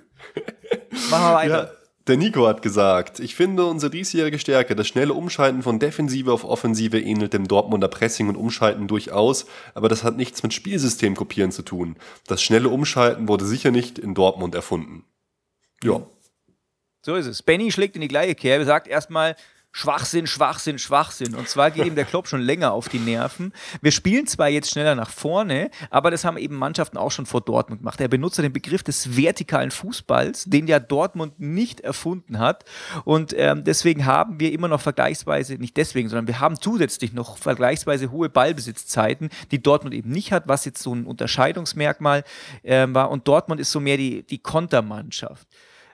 S2: Machen wir weiter. Ja,
S3: der Nico hat gesagt, ich finde unsere diesjährige Stärke, das schnelle Umschalten von Defensive auf Offensive ähnelt dem Dortmunder Pressing und Umschalten durchaus, aber das hat nichts mit Spielsystem kopieren zu tun. Das schnelle Umschalten wurde sicher nicht in Dortmund erfunden. Ja.
S2: So ist es. Benny schlägt in die gleiche Kerbe, sagt erstmal, Schwachsinn, Schwachsinn, Schwachsinn. Und zwar geht ihm der Klopp schon länger auf die Nerven. Wir spielen zwar jetzt schneller nach vorne, aber das haben eben Mannschaften auch schon vor Dortmund gemacht. Er benutzt den Begriff des vertikalen Fußballs, den ja Dortmund nicht erfunden hat. Und ähm, deswegen haben wir immer noch vergleichsweise, nicht deswegen, sondern wir haben zusätzlich noch vergleichsweise hohe Ballbesitzzeiten, die Dortmund eben nicht hat, was jetzt so ein Unterscheidungsmerkmal äh, war. Und Dortmund ist so mehr die, die Kontermannschaft.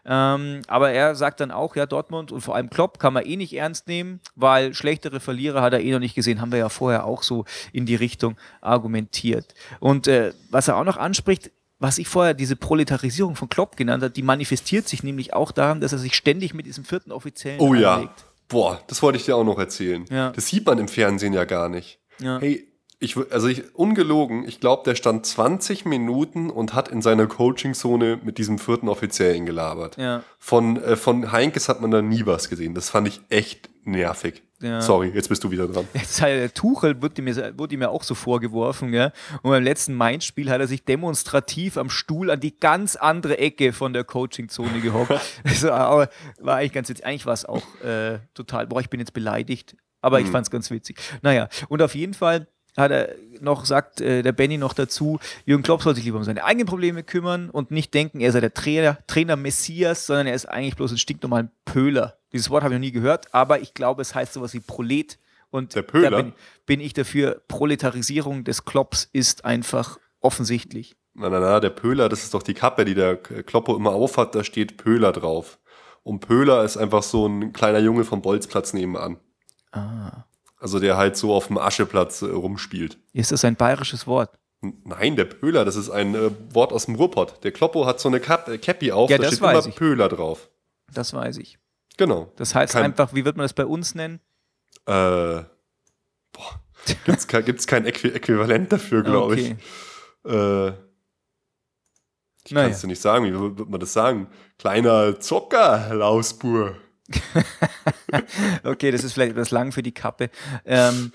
S2: Ähm, aber er sagt dann auch, ja, Dortmund und vor allem Klopp kann man eh nicht ernst nehmen, weil schlechtere Verlierer hat er eh noch nicht gesehen. Haben wir ja vorher auch so in die Richtung argumentiert. Und äh, was er auch noch anspricht, was ich vorher diese Proletarisierung von Klopp genannt habe, die manifestiert sich nämlich auch daran, dass er sich ständig mit diesem vierten Offiziellen
S3: Oh anlegt. ja. Boah, das wollte ich dir auch noch erzählen. Ja. Das sieht man im Fernsehen ja gar nicht. Ja. Hey, ich, also ich, ungelogen, ich glaube, der stand 20 Minuten und hat in seiner Coaching-Zone mit diesem vierten Offiziellen gelabert. Ja. Von, äh, von Heinkes hat man da nie was gesehen. Das fand ich echt nervig. Ja. Sorry, jetzt bist du wieder dran. <laughs>
S2: Jetzt halt, Tuchel wurde mir, wurde mir auch so vorgeworfen, gell? Und beim letzten Mainz-Spiel hat er sich demonstrativ am Stuhl an die ganz andere Ecke von der Coaching-Zone gehockt. <laughs> also, aber war eigentlich ganz witzig. Eigentlich war es auch äh, total, boah, ich bin jetzt beleidigt. Aber ich hm. fand es ganz witzig. Naja, und auf jeden Fall hat er noch, sagt äh, der Benny noch dazu, Jürgen Klopp soll sich lieber um seine eigenen Probleme kümmern und nicht denken, er sei der Trainer, Trainer Messias, sondern er ist eigentlich bloß ein stinknormaler Pöhler. Dieses Wort habe ich noch nie gehört, aber ich glaube, es heißt sowas wie Prolet. Und
S3: der Pöhler? da
S2: bin, bin ich dafür, Proletarisierung des Klopps ist einfach offensichtlich.
S3: Na, na, na, der Pöhler, das ist doch die Kappe, die der Kloppo immer aufhat, da steht Pöhler drauf. Und Pöhler ist einfach so ein kleiner Junge vom Bolzplatz nebenan. Ah. Also der halt so auf dem Ascheplatz äh, rumspielt.
S2: Ist das ein bayerisches Wort?
S3: Nein, der Pöhler, das ist ein äh, Wort aus dem Ruhrpott. Der Kloppo hat so eine äh, Cappy auf, ja, da steht immer ich. Pöhler drauf.
S2: Das weiß ich.
S3: Genau.
S2: Das heißt kein, einfach, wie wird man das bei uns nennen?
S3: Äh, boah, gibt's, kein, gibt's kein Äqu Äquivalent dafür, glaube okay. ich. Äh, Die naja. kannst du nicht sagen. Wie würde man das sagen? Kleiner Zocker, Lausbur. <laughs>
S2: okay, das ist vielleicht etwas lang für die Kappe. Ähm,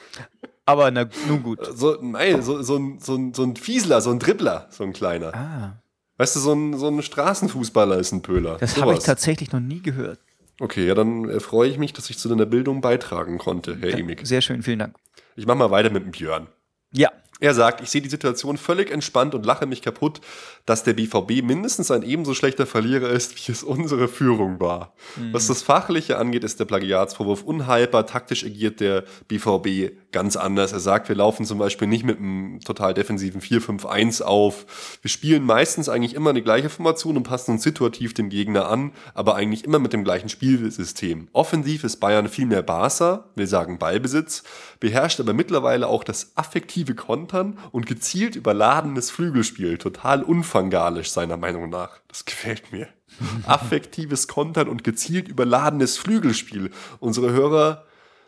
S2: aber na, nun gut.
S3: So, nein, so, so, ein, so, ein, so ein Fiesler, so ein Dribbler, so ein kleiner. Ah. Weißt du, so ein, so ein Straßenfußballer ist ein Pöhler.
S2: Das habe ich tatsächlich noch nie gehört.
S3: Okay, ja, dann äh, freue ich mich, dass ich zu deiner Bildung beitragen konnte, Herr Emig.
S2: Sehr schön, vielen Dank.
S3: Ich mache mal weiter mit dem Björn.
S2: Ja.
S3: Er sagt, ich sehe die Situation völlig entspannt und lache mich kaputt, dass der BVB mindestens ein ebenso schlechter Verlierer ist, wie es unsere Führung war. Mhm. Was das Fachliche angeht, ist der Plagiatsvorwurf unhaltbar. Taktisch agiert der BVB ganz anders. Er sagt, wir laufen zum Beispiel nicht mit einem total defensiven 4-5-1 auf. Wir spielen meistens eigentlich immer die gleiche Formation und passen uns situativ dem Gegner an, aber eigentlich immer mit dem gleichen Spielsystem. Offensiv ist Bayern viel mehr Barca, wir sagen Ballbesitz, beherrscht aber mittlerweile auch das affektive Konto kontern und gezielt überladenes Flügelspiel, total unfangalisch seiner Meinung nach. Das gefällt mir. <laughs> Affektives Kontern und gezielt überladenes Flügelspiel. Unsere Hörer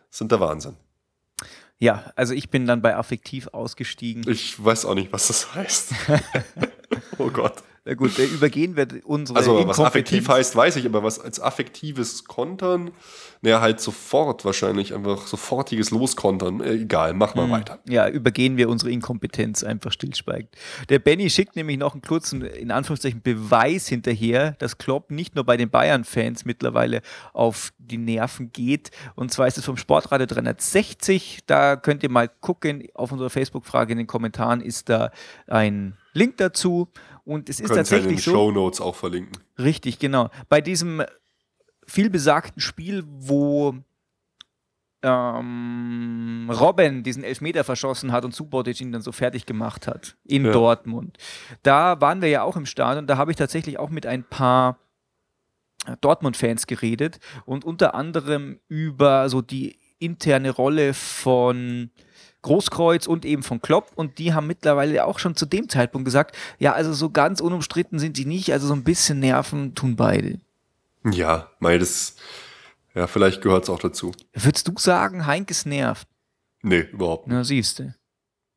S3: sind der Wahnsinn.
S2: Ja, also ich bin dann bei affektiv ausgestiegen.
S3: Ich weiß auch nicht, was das heißt. <laughs> oh Gott.
S2: Na gut, übergehen wir unsere
S3: Also was affektiv heißt, weiß ich, aber was als affektives Kontern, naja, halt sofort wahrscheinlich, einfach sofortiges Loskontern. Äh, egal, mach mal hm. weiter.
S2: Ja, übergehen wir unsere Inkompetenz einfach stillschweigend. Der Benny schickt nämlich noch einen kurzen, in Anführungszeichen, Beweis hinterher, dass Klopp nicht nur bei den Bayern-Fans mittlerweile auf die Nerven geht. Und zwar ist es vom Sportradio 360. Da könnt ihr mal gucken. Auf unserer Facebook-Frage in den Kommentaren ist da ein Link dazu. Und es ist Könnt tatsächlich in den so.
S3: Show Notes auch verlinken.
S2: Richtig, genau. Bei diesem vielbesagten Spiel, wo ähm, Robin diesen Elfmeter verschossen hat und Subotic ihn dann so fertig gemacht hat in ja. Dortmund. Da waren wir ja auch im Stadion. Da habe ich tatsächlich auch mit ein paar Dortmund-Fans geredet und unter anderem über so die interne Rolle von Großkreuz und eben von Klopp und die haben mittlerweile auch schon zu dem Zeitpunkt gesagt, ja, also so ganz unumstritten sind die nicht, also so ein bisschen Nerven tun beide.
S3: Ja, weil das, ja, vielleicht gehört es auch dazu.
S2: Würdest du sagen, Heinkes nervt?
S3: Nee, überhaupt
S2: nicht. Na, siehst du.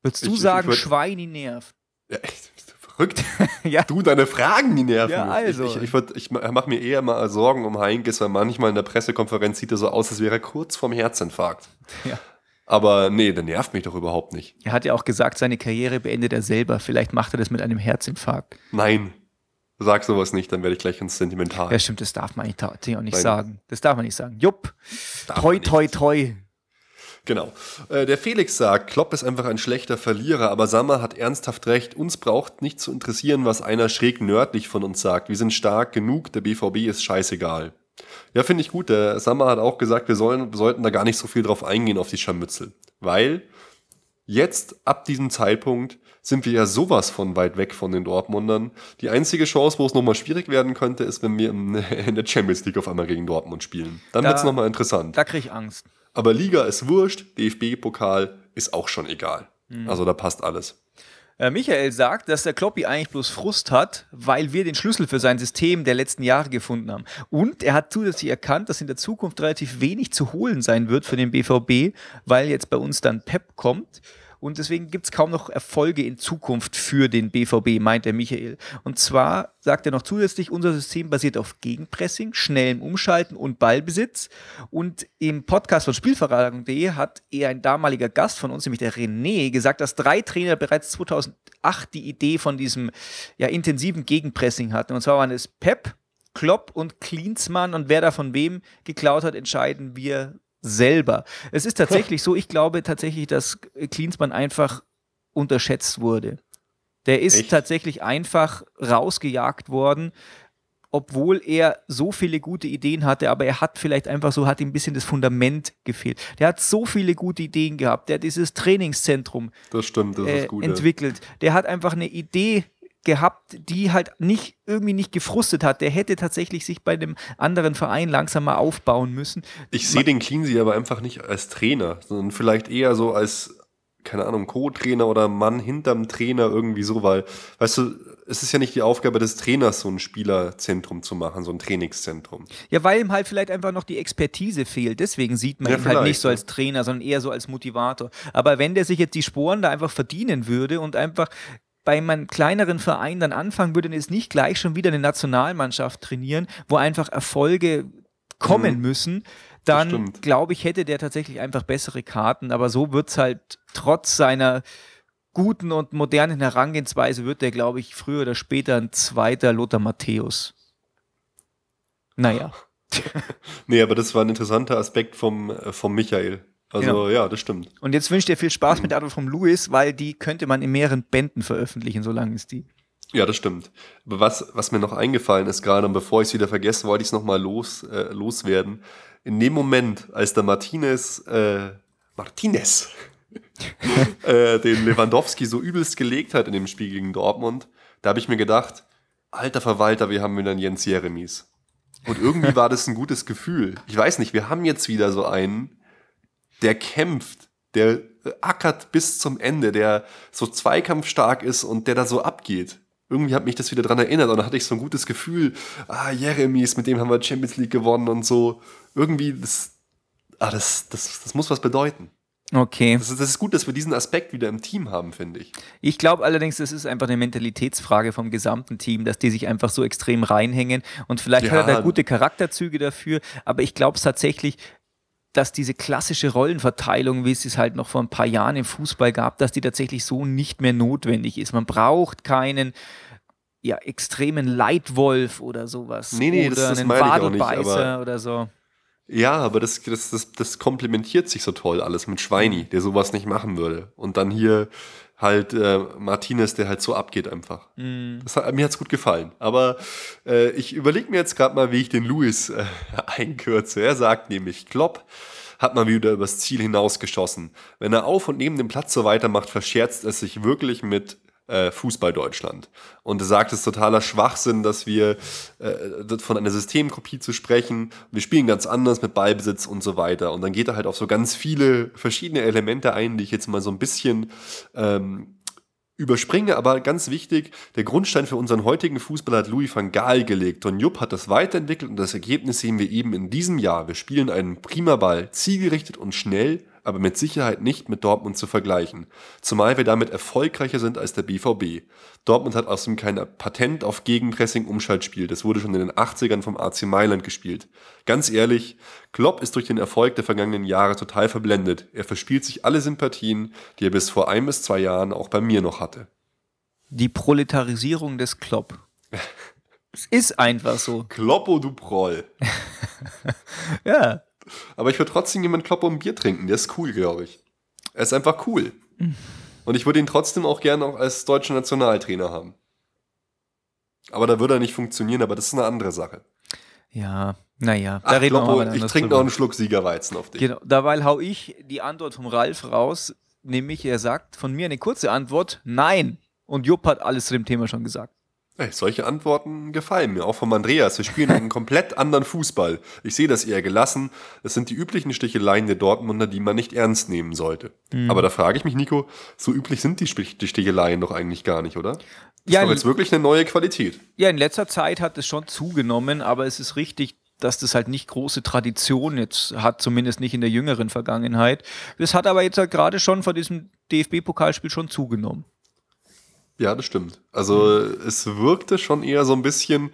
S2: Würdest du ich, sagen, ich würd, Schweini nervt?
S3: Ja, echt, verrückt? <laughs> ja. Du, deine Fragen, die nerven
S2: ja, also.
S3: Ich, ich, ich, ich mache mir eher mal Sorgen um Heinkes, weil manchmal in der Pressekonferenz sieht er so aus, als wäre er kurz vorm Herzinfarkt. Ja. Aber nee, der nervt mich doch überhaupt nicht.
S2: Er hat ja auch gesagt, seine Karriere beendet er selber. Vielleicht macht er das mit einem Herzinfarkt.
S3: Nein, sag sowas nicht, dann werde ich gleich ins Sentimental.
S2: Ja, stimmt, das darf man eigentlich auch nicht Nein. sagen. Das darf man nicht sagen. Jupp, darf toi, toi, toi.
S3: Genau. Äh, der Felix sagt, Klopp ist einfach ein schlechter Verlierer, aber Sammer hat ernsthaft recht. Uns braucht nicht zu interessieren, was einer schräg nördlich von uns sagt. Wir sind stark genug, der BVB ist scheißegal. Ja, finde ich gut. Der Sammer hat auch gesagt, wir, sollen, sollten da gar nicht so viel drauf eingehen, auf die Scharmützel. Weil jetzt, ab diesem Zeitpunkt, sind wir ja sowas von weit weg von den Dortmundern. Die einzige Chance, wo es nochmal schwierig werden könnte, ist, wenn wir <laughs> in der Champions League auf einmal gegen Dortmund spielen. Dann da, wird es nochmal interessant.
S2: Da kriege ich Angst.
S3: Aber Liga ist wurscht, DFB-Pokal ist auch schon egal. Mhm. Also da passt alles.
S2: Äh, Michael sagt, dass der Kloppi eigentlich bloß Frust hat, weil wir den Schlüssel für sein System der letzten Jahre gefunden haben. Und er hat zusätzlich erkannt, dass in der Zukunft relativ wenig zu holen sein wird für den BVB, weil jetzt bei uns dann Pep kommt. Und deswegen gibt es kaum noch Erfolge in Zukunft für den BVB, meint der Michael. Und zwar sagt er noch zusätzlich, unser System basiert auf Gegenpressing, schnellem Umschalten und Ballbesitz. Und im Podcast von Spielverlagerung.de hat er ein damaliger Gast von uns, nämlich der René, gesagt, dass drei Trainer bereits 2008 die Idee von diesem ja, intensiven Gegenpressing hatten. Und zwar waren es Pep, Klopp und Klinsmann. Und wer da von wem geklaut hat, entscheiden wir selber. Es ist <laughs> tatsächlich so, ich glaube tatsächlich, dass Klinsmann einfach unterschätzt wurde. Der ist Echt? tatsächlich einfach rausgejagt worden, obwohl er so viele gute Ideen hatte, aber er hat vielleicht einfach so, hat ihm ein bisschen das Fundament gefehlt. Der hat so viele gute Ideen gehabt, der hat dieses Trainingszentrum
S3: das stimmt, das äh,
S2: gut, entwickelt. Der hat einfach eine Idee gehabt, die halt nicht irgendwie nicht gefrustet hat. Der hätte tatsächlich sich bei einem anderen Verein langsam mal aufbauen müssen.
S3: Ich sehe den Cleansey aber einfach nicht als Trainer, sondern vielleicht eher so als keine Ahnung, Co-Trainer oder Mann hinterm Trainer irgendwie so, weil, weißt du, es ist ja nicht die Aufgabe des Trainers, so ein Spielerzentrum zu machen, so ein Trainingszentrum.
S2: Ja, weil ihm halt vielleicht einfach noch die Expertise fehlt. Deswegen sieht man ja, ihn halt nicht so als Trainer, sondern eher so als Motivator. Aber wenn der sich jetzt die Sporen da einfach verdienen würde und einfach bei einem kleineren Verein dann anfangen würde und jetzt nicht gleich schon wieder eine Nationalmannschaft trainieren, wo einfach Erfolge kommen mhm. müssen, dann glaube ich, hätte der tatsächlich einfach bessere Karten. Aber so wird es halt trotz seiner guten und modernen Herangehensweise, wird der, glaube ich, früher oder später ein zweiter Lothar Matthäus. Naja. <laughs>
S3: nee, aber das war ein interessanter Aspekt vom, äh, vom Michael. Also genau. ja, das stimmt.
S2: Und jetzt wünsche ich dir viel Spaß mit der Antwort vom Louis, weil die könnte man in mehreren Bänden veröffentlichen, solange ist die.
S3: Ja, das stimmt. Aber was, was mir noch eingefallen ist gerade, und bevor ich es wieder vergesse, wollte ich es nochmal los, äh, loswerden. In dem Moment, als der Martinez, äh, Martinez, <laughs> äh, den Lewandowski so übelst gelegt hat in dem Spiel gegen Dortmund, da habe ich mir gedacht, alter Verwalter, wir haben wieder einen Jens Jeremies. Und irgendwie war das ein gutes Gefühl. Ich weiß nicht, wir haben jetzt wieder so einen, der kämpft, der ackert bis zum Ende, der so zweikampfstark ist und der da so abgeht. Irgendwie hat mich das wieder dran erinnert und da hatte ich so ein gutes Gefühl, ah, Jeremies, mit dem haben wir Champions League gewonnen und so. Irgendwie, das, ah, das, das, das muss was bedeuten.
S2: Okay.
S3: Das ist, das ist, gut, dass wir diesen Aspekt wieder im Team haben, finde ich.
S2: Ich glaube allerdings, das ist einfach eine Mentalitätsfrage vom gesamten Team, dass die sich einfach so extrem reinhängen. Und vielleicht ja. hat er da gute Charakterzüge dafür, aber ich glaube es tatsächlich, dass diese klassische Rollenverteilung, wie es es halt noch vor ein paar Jahren im Fußball gab, dass die tatsächlich so nicht mehr notwendig ist. Man braucht keinen ja, extremen Leitwolf oder sowas.
S3: Nee, nee,
S2: oder
S3: das, das
S2: einen
S3: nicht,
S2: oder so.
S3: Ja, aber das, das, das, das komplementiert sich so toll alles mit Schweini, der sowas nicht machen würde. Und dann hier halt äh, Martinez, der halt so abgeht einfach. Mm. Das hat, mir hat's gut gefallen. Aber äh, ich überlege mir jetzt gerade mal, wie ich den Louis äh, <laughs> einkürze. Er sagt nämlich, Klopp hat mal wieder übers Ziel hinausgeschossen. Wenn er auf und neben dem Platz so weitermacht, verscherzt es sich wirklich mit äh, Fußball Deutschland. Und sagt, es ist totaler Schwachsinn, dass wir äh, von einer Systemkopie zu sprechen. Wir spielen ganz anders mit Ballbesitz und so weiter. Und dann geht er halt auf so ganz viele verschiedene Elemente ein, die ich jetzt mal so ein bisschen ähm, überspringe, aber ganz wichtig, der Grundstein für unseren heutigen Fußball hat Louis van Gaal gelegt. Und Jupp hat das weiterentwickelt und das Ergebnis sehen wir eben in diesem Jahr. Wir spielen einen prima Ball, zielgerichtet und schnell aber mit Sicherheit nicht mit Dortmund zu vergleichen, zumal wir damit erfolgreicher sind als der BVB. Dortmund hat außerdem kein Patent auf Gegenpressing-Umschaltspiel, das wurde schon in den 80ern vom AC Mailand gespielt. Ganz ehrlich, Klopp ist durch den Erfolg der vergangenen Jahre total verblendet. Er verspielt sich alle Sympathien, die er bis vor ein bis zwei Jahren auch bei mir noch hatte.
S2: Die Proletarisierung des Klopp. <laughs> es ist einfach so.
S3: Kloppo, du Proll. <laughs>
S2: ja.
S3: Aber ich würde trotzdem jemand Klopp um Bier trinken. Der ist cool, glaube ich. Er ist einfach cool. Und ich würde ihn trotzdem auch gerne auch als deutschen Nationaltrainer haben. Aber da würde er nicht funktionieren, aber das ist eine andere Sache.
S2: Ja, naja,
S3: da Ach, reden Kloppo, wir mal Ich trinke noch einen Schluck Siegerweizen auf dich.
S2: Genau, dabei hau ich die Antwort vom Ralf raus, nämlich er sagt von mir eine kurze Antwort, nein. Und Jupp hat alles zu dem Thema schon gesagt.
S3: Ey, solche Antworten gefallen mir, auch vom Andreas. Wir spielen einen komplett anderen Fußball. Ich sehe das eher gelassen. Es sind die üblichen Sticheleien der Dortmunder, die man nicht ernst nehmen sollte. Mhm. Aber da frage ich mich, Nico, so üblich sind die, Sticheleien doch eigentlich gar nicht, oder? Das ja, ist doch jetzt wirklich eine neue Qualität.
S2: Ja, in letzter Zeit hat es schon zugenommen, aber es ist richtig, dass das halt nicht große Tradition jetzt hat, zumindest nicht in der jüngeren Vergangenheit. Das hat aber jetzt halt gerade schon vor diesem DFB-Pokalspiel schon zugenommen.
S3: Ja, das stimmt. Also es wirkte schon eher so ein bisschen,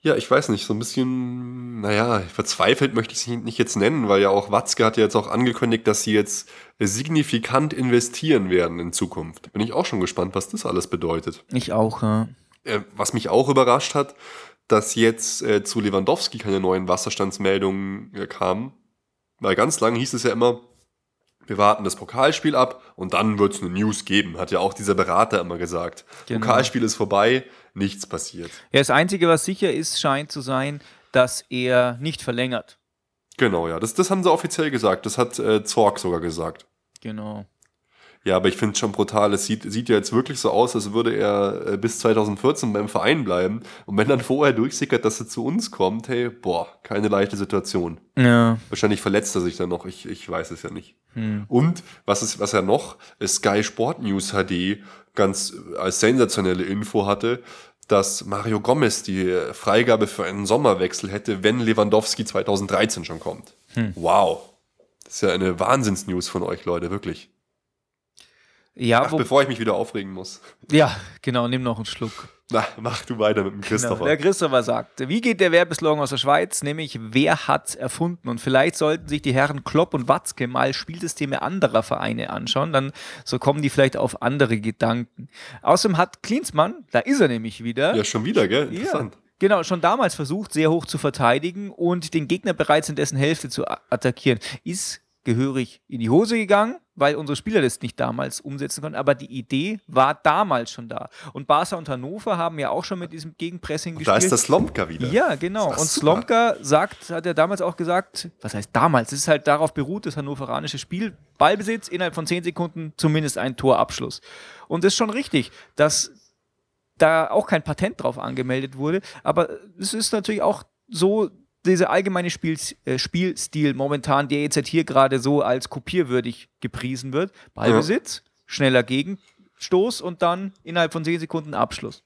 S3: ja, ich weiß nicht, so ein bisschen, naja, verzweifelt möchte ich es nicht jetzt nennen, weil ja auch Watzke hat ja jetzt auch angekündigt, dass sie jetzt signifikant investieren werden in Zukunft. Bin ich auch schon gespannt, was das alles bedeutet.
S2: Ich auch, ja.
S3: Äh, was mich auch überrascht hat, dass jetzt äh, zu Lewandowski keine neuen Wasserstandsmeldungen äh, kamen. Weil ganz lange hieß es ja immer, wir warten das Pokalspiel ab und dann wird es eine News geben, hat ja auch dieser Berater immer gesagt. Genau. Pokalspiel ist vorbei, nichts passiert.
S2: Ja, das Einzige, was sicher ist, scheint zu sein, dass er nicht verlängert.
S3: Genau, ja, das, das haben sie offiziell gesagt. Das hat äh, Zorg sogar gesagt.
S2: Genau.
S3: Ja, aber ich finde es schon brutal. Es sieht, sieht ja jetzt wirklich so aus, als würde er äh, bis 2014 beim Verein bleiben. Und wenn dann vorher durchsickert, dass er zu uns kommt, hey, boah, keine leichte Situation.
S2: Ja.
S3: Wahrscheinlich verletzt er sich dann noch, ich, ich weiß es ja nicht. Hm. Und was, ist, was er noch, Sky Sport News HD ganz als sensationelle Info hatte, dass Mario Gomez die Freigabe für einen Sommerwechsel hätte, wenn Lewandowski 2013 schon kommt. Hm. Wow. Das ist ja eine Wahnsinnsnews von euch, Leute, wirklich.
S2: Ja,
S3: Ach,
S2: wo,
S3: bevor ich mich wieder aufregen muss.
S2: ja, genau, nimm noch einen Schluck.
S3: Na, mach du weiter mit dem
S2: Genau,
S3: Christopher.
S2: der Christopher sagt, wie geht der Werbeslogan aus der Schweiz? Nämlich, wer hat's erfunden? Und vielleicht sollten sich die Herren Klopp und Watzke mal Spielsysteme anderer Vereine anschauen, dann so kommen die vielleicht auf andere Gedanken. Außerdem hat Klinsmann, da ist er nämlich wieder,
S3: ja, schon wieder, gell?
S2: Ja.
S3: Interessant.
S2: Genau, schon damals versucht, sehr hoch zu verteidigen und den Gegner bereits in dessen Hälfte zu attackieren. Ist gehörig in die Hose gegangen, weil unsere Spieler das nicht damals umsetzen konnten, aber die Idee war damals schon da. Und Barca und Hannover haben ja auch schon mit diesem Gegenpressing
S3: Da
S2: gespielt.
S3: ist das Slomka wieder.
S2: Ja, genau. Und. Slomka sagt, hat er damals auch gesagt, was heißt damals? Es ist halt darauf beruht, das hannoveranische Spiel. Ballbesitz, innerhalb von 10 Sekunden zumindest ein Torabschluss. Und das ist schon richtig, dass da auch kein Patent drauf angemeldet wurde. Aber es ist natürlich auch so, dieser allgemeine Spiel, äh, Spielstil momentan, der jetzt halt hier gerade so als kopierwürdig gepriesen wird. Ballbesitz, schneller Gegenstoß und dann innerhalb von 10 Sekunden Abschluss.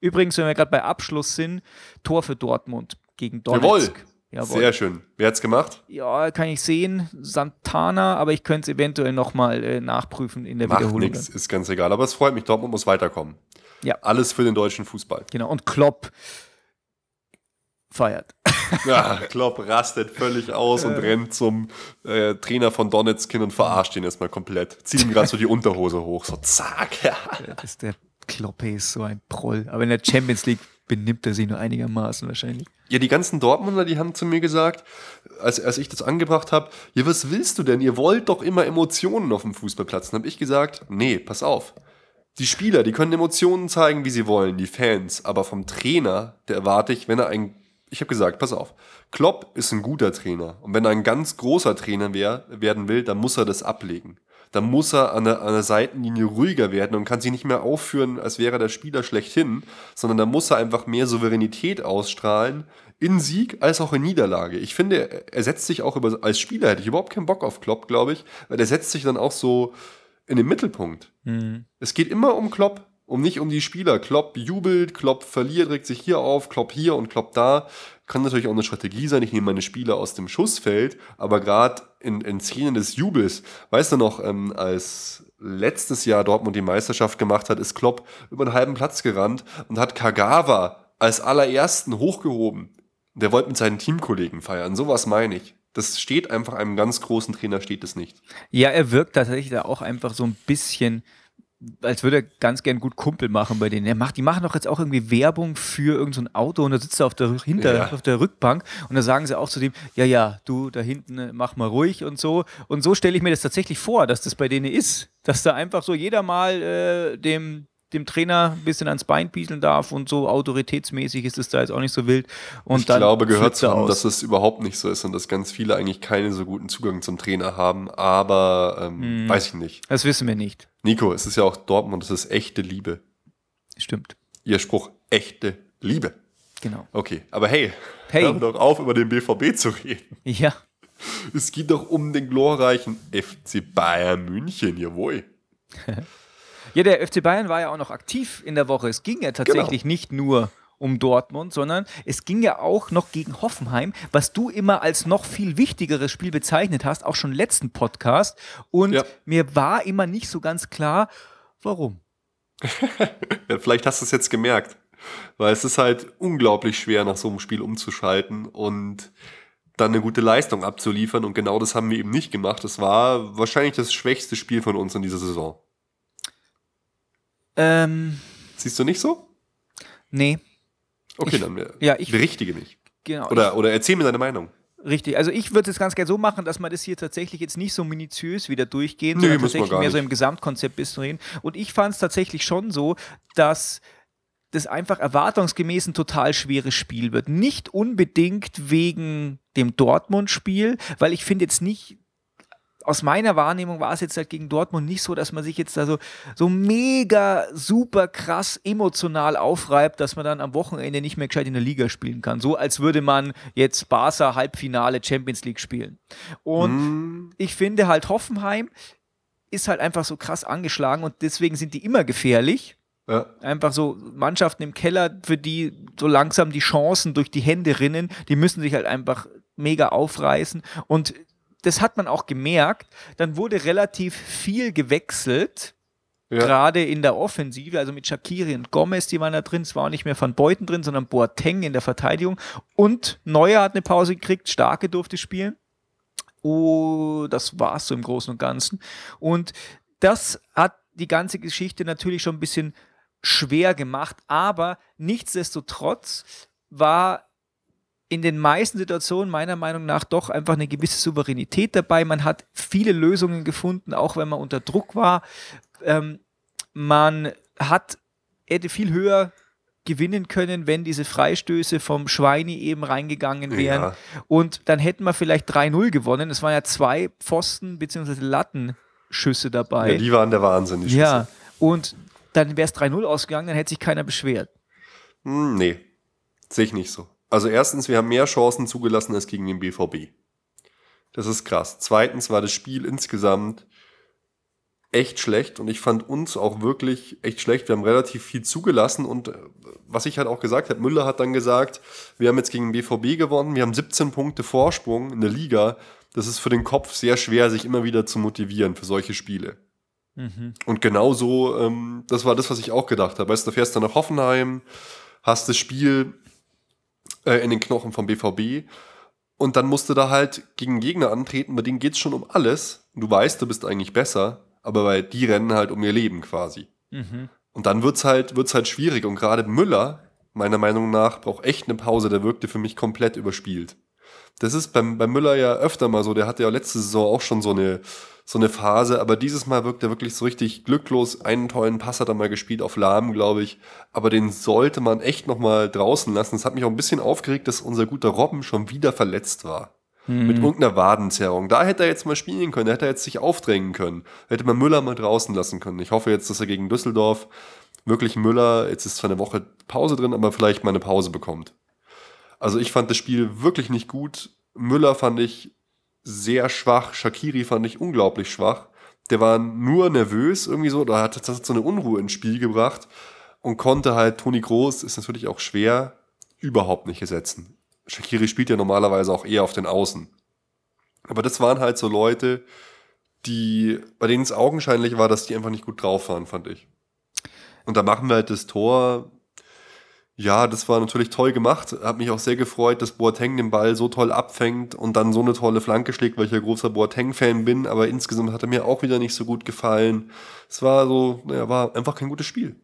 S2: Übrigens, wenn wir gerade bei Abschluss sind, Tor für Dortmund gegen
S3: Jawohl.
S2: Donetsk. Jawohl.
S3: Sehr schön. Wer hat's gemacht?
S2: Ja, kann ich sehen. Santana, aber ich könnte es eventuell nochmal äh, nachprüfen in der
S3: Macht
S2: Wiederholung.
S3: nichts, ist ganz egal. Aber es freut mich, Dortmund muss weiterkommen.
S2: Ja.
S3: Alles für den deutschen Fußball.
S2: Genau. Und Klopp feiert. <laughs>
S3: Ja, Klopp rastet völlig aus und rennt zum äh, Trainer von Donetsk hin und verarscht ihn erstmal komplett. Zieht ihm gerade so die Unterhose hoch. So zack. Ja.
S2: Ist der Kloppe ist so ein Proll. Aber in der Champions League benimmt er sich nur einigermaßen wahrscheinlich.
S3: Ja, die ganzen Dortmunder, die haben zu mir gesagt, als, als ich das angebracht habe, ja, was willst du denn? Ihr wollt doch immer Emotionen auf dem Fußballplatz. Dann habe ich gesagt, nee, pass auf. Die Spieler, die können Emotionen zeigen, wie sie wollen, die Fans. Aber vom Trainer, der erwarte ich, wenn er ein, ich habe gesagt, pass auf, Klopp ist ein guter Trainer. Und wenn er ein ganz großer Trainer wär, werden will, dann muss er das ablegen. Dann muss er an der, an der Seitenlinie ruhiger werden und kann sich nicht mehr aufführen, als wäre der Spieler schlechthin, sondern da muss er einfach mehr Souveränität ausstrahlen, in Sieg als auch in Niederlage. Ich finde, er- er setzt sich auch über, als Spieler hätte ich überhaupt keinen Bock auf Klopp, glaube ich, weil er setzt sich dann auch so in den Mittelpunkt. Es geht immer um Klopp, um nicht um die Spieler. Klopp jubelt, Klopp verliert, regt sich hier auf, Klopp hier und Klopp da. Kann natürlich auch eine Strategie sein. Ich nehme meine Spieler aus dem Schussfeld, aber gerade in, in Szenen des Jubels, weißt du noch, ähm, als letztes Jahr Dortmund die Meisterschaft gemacht hat, ist Klopp über einen halben Platz gerannt und hat Kagawa als allerersten hochgehoben. Der wollte mit seinen Teamkollegen feiern. Sowas meine ich. Das steht einfach einem ganz großen Trainer, steht es nicht.
S2: Ja, er wirkt tatsächlich da auch einfach so ein bisschen, als würde er ganz gern gut Kumpel machen bei denen. Er macht, die machen doch jetzt auch irgendwie Werbung für irgendein so ein Auto und da sitzt er auf der, hinter,
S3: Ja.
S2: auf der Rückbank und da sagen sie auch zu dem, ja, ja, du da hinten mach mal ruhig und so. Und so stelle ich mir das tatsächlich vor, dass das bei denen ist. Dass da einfach so jeder mal äh, dem, dem Trainer ein bisschen ans Bein pieseln darf und so autoritätsmäßig ist es da jetzt auch nicht so wild. Und
S3: ich glaube, gehört zu haben,
S2: aus.
S3: dass es überhaupt nicht so ist und dass ganz viele eigentlich keinen so guten Zugang zum Trainer haben, aber ähm,
S2: Hm.
S3: weiß ich nicht.
S2: Das wissen wir nicht.
S3: Nico, es ist ja auch Dortmund, es ist echte Liebe.
S2: Stimmt.
S3: Ihr Spruch, echte Liebe.
S2: Genau.
S3: Okay, aber hey,
S2: Hey.
S3: hör doch auf, über den BVB zu reden.
S2: Ja.
S3: Es geht doch um den glorreichen FC Bayern München, jawohl. <laughs>
S2: Ja, der FC Bayern war ja auch noch aktiv in der Woche. Es ging ja tatsächlich
S3: Genau.
S2: nicht nur um Dortmund, sondern es ging ja auch noch gegen Hoffenheim, was du immer als noch viel wichtigeres Spiel bezeichnet hast, auch schon letzten Podcast. Und
S3: Ja.
S2: mir war immer nicht so ganz klar, warum. <laughs>
S3: Ja, vielleicht hast du es jetzt gemerkt, weil es ist halt unglaublich schwer, nach so einem Spiel umzuschalten und dann eine gute Leistung abzuliefern. Und genau das haben wir eben nicht gemacht. Es war wahrscheinlich das schwächste Spiel von uns in dieser Saison.
S2: Ähm,
S3: Siehst du nicht so?
S2: nee,
S3: Okay,
S2: Ich-
S3: dann
S2: ja, ich-
S3: berichtige mich.
S2: genau.
S3: Oder, oder erzähl mir deine Meinung.
S2: Richtig, also ich würde es ganz gerne so machen, dass man das hier tatsächlich jetzt nicht so minutiös wieder durchgehen,
S3: Nee,
S2: sondern tatsächlich mehr so
S3: nicht.
S2: im Gesamtkonzept bis reden. Und ich fand es tatsächlich schon so, dass das einfach erwartungsgemäß ein total schweres Spiel wird. Nicht unbedingt wegen dem Dortmund-Spiel, weil ich finde jetzt nicht, aus meiner Wahrnehmung war es jetzt halt gegen Dortmund nicht so, dass man sich jetzt da so, so mega super krass emotional aufreibt, dass man dann am Wochenende nicht mehr gescheit in der Liga spielen kann. So als würde man jetzt Barca Halbfinale Champions League spielen. Und
S3: Hm,
S2: ich finde halt Hoffenheim ist halt einfach so krass angeschlagen und deswegen sind die immer gefährlich.
S3: ja.
S2: Einfach so Mannschaften im Keller, für die so langsam die Chancen durch die Hände rinnen, die müssen sich halt einfach mega aufreißen. Und das hat man auch gemerkt. Dann wurde relativ viel gewechselt. Ja. Gerade in der Offensive, also mit Shakiri und Gomez, die waren da drin. Es war auch nicht mehr Van Beuten drin, sondern Boateng in der Verteidigung. Und Neuer hat eine Pause gekriegt, Starke durfte spielen. Oh, das war's so im Großen und Ganzen. Und das hat die ganze Geschichte natürlich schon ein bisschen schwer gemacht, aber nichtsdestotrotz war in den meisten Situationen meiner Meinung nach doch einfach eine gewisse Souveränität dabei. Man hat viele Lösungen gefunden, auch wenn man unter Druck war. Ähm, man hat, hätte viel höher gewinnen können, wenn diese Freistöße vom Schweini eben reingegangen wären. Ja. Und dann hätten wir vielleicht 3-0 gewonnen. Es waren ja zwei Pfosten bzw. Lattenschüsse dabei.
S3: Ja, die waren der Wahnsinn, die
S2: Schüsse. Ja, und dann wäre es 3-0 ausgegangen, dann hätte sich keiner beschwert.
S3: Hm, nee, sehe ich nicht so. Also erstens, wir haben mehr Chancen zugelassen als gegen den BVB. Das ist krass. Zweitens war das Spiel insgesamt echt schlecht und ich fand uns auch wirklich echt schlecht. Wir haben relativ viel zugelassen und äh, was ich halt auch gesagt habe, Müller hat dann gesagt, wir haben jetzt gegen den BVB gewonnen, wir haben 17 Punkte Vorsprung in der Liga. Das ist für den Kopf sehr schwer, sich immer wieder zu motivieren für solche Spiele. Mhm. Und genau so, ähm, das war das, was ich auch gedacht habe. Weißt du, fährst dann nach Hoffenheim, hast das Spiel äh, in den Knochen vom BVB und dann musst du da halt gegen Gegner antreten, bei denen geht es schon um alles. Du weißt, du bist eigentlich besser aber weil die rennen halt um ihr Leben quasi. Mhm. Und dann wird's halt, wird's halt schwierig. Und gerade Müller, meiner Meinung nach, braucht echt eine Pause. Der wirkte für mich komplett überspielt. Das ist beim, beim Müller ja öfter mal so. Der hatte ja letzte Saison auch schon so eine, so eine Phase. Aber dieses Mal wirkt er wirklich so richtig glücklos. Einen tollen Pass hat er mal gespielt auf Lahm, glaube ich. Aber den sollte man echt noch mal draußen lassen. Es hat mich auch ein bisschen aufgeregt, dass unser guter Robben schon wieder verletzt war. Hm. Mit irgendeiner Wadenzerrung. Da hätte er jetzt mal spielen können, da hätte er jetzt sich aufdrängen können. Da hätte man Müller mal draußen lassen können. Ich hoffe jetzt, dass er gegen Düsseldorf wirklich Müller, jetzt ist zwar eine Woche Pause drin, aber vielleicht mal eine Pause bekommt. Also ich fand das Spiel wirklich nicht gut. Müller fand ich sehr schwach. Shakiri fand ich unglaublich schwach. Der war nur nervös irgendwie so, da hat das so eine Unruhe ins Spiel gebracht und konnte halt Toni Groß, ist natürlich auch schwer, überhaupt nicht ersetzen. Shakiri spielt ja normalerweise auch eher auf den Außen. Aber das waren halt so Leute, die, bei denen es augenscheinlich war, dass die einfach nicht gut drauf waren, fand ich. Und da machen wir halt das Tor. Ja, das war natürlich toll gemacht. Hat mich auch sehr gefreut, dass Boateng den Ball so toll abfängt und dann so eine tolle Flanke schlägt, weil ich ja großer Boateng-Fan bin. Aber insgesamt hat er mir auch wieder nicht so gut gefallen. Es war so, naja, war einfach kein gutes Spiel.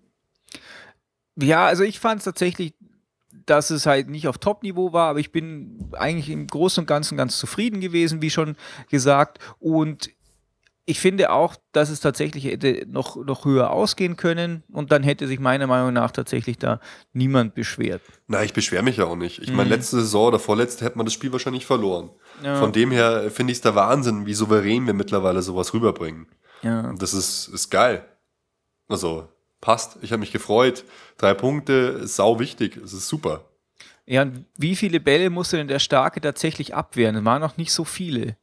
S2: Ja, also ich fand es tatsächlich dass es halt nicht auf Top-Niveau war, aber ich bin eigentlich im Großen und Ganzen ganz zufrieden gewesen, wie schon gesagt. Und ich finde auch, dass es tatsächlich hätte noch, noch höher ausgehen können und dann hätte sich meiner Meinung nach tatsächlich da niemand beschwert.
S3: Na, ich beschwere mich ja auch nicht. Ich mhm. meine, letzte Saison oder vorletzte hätte man das Spiel wahrscheinlich verloren. Ja. Von dem her finde ich es der Wahnsinn, wie souverän wir mittlerweile sowas rüberbringen. Ja. Das ist, ist geil. Also, passt. Ich habe mich gefreut. Drei Punkte, sau wichtig. Es ist super.
S2: Ja, und wie viele Bälle musste denn der Starke tatsächlich abwehren? Es waren noch nicht so viele.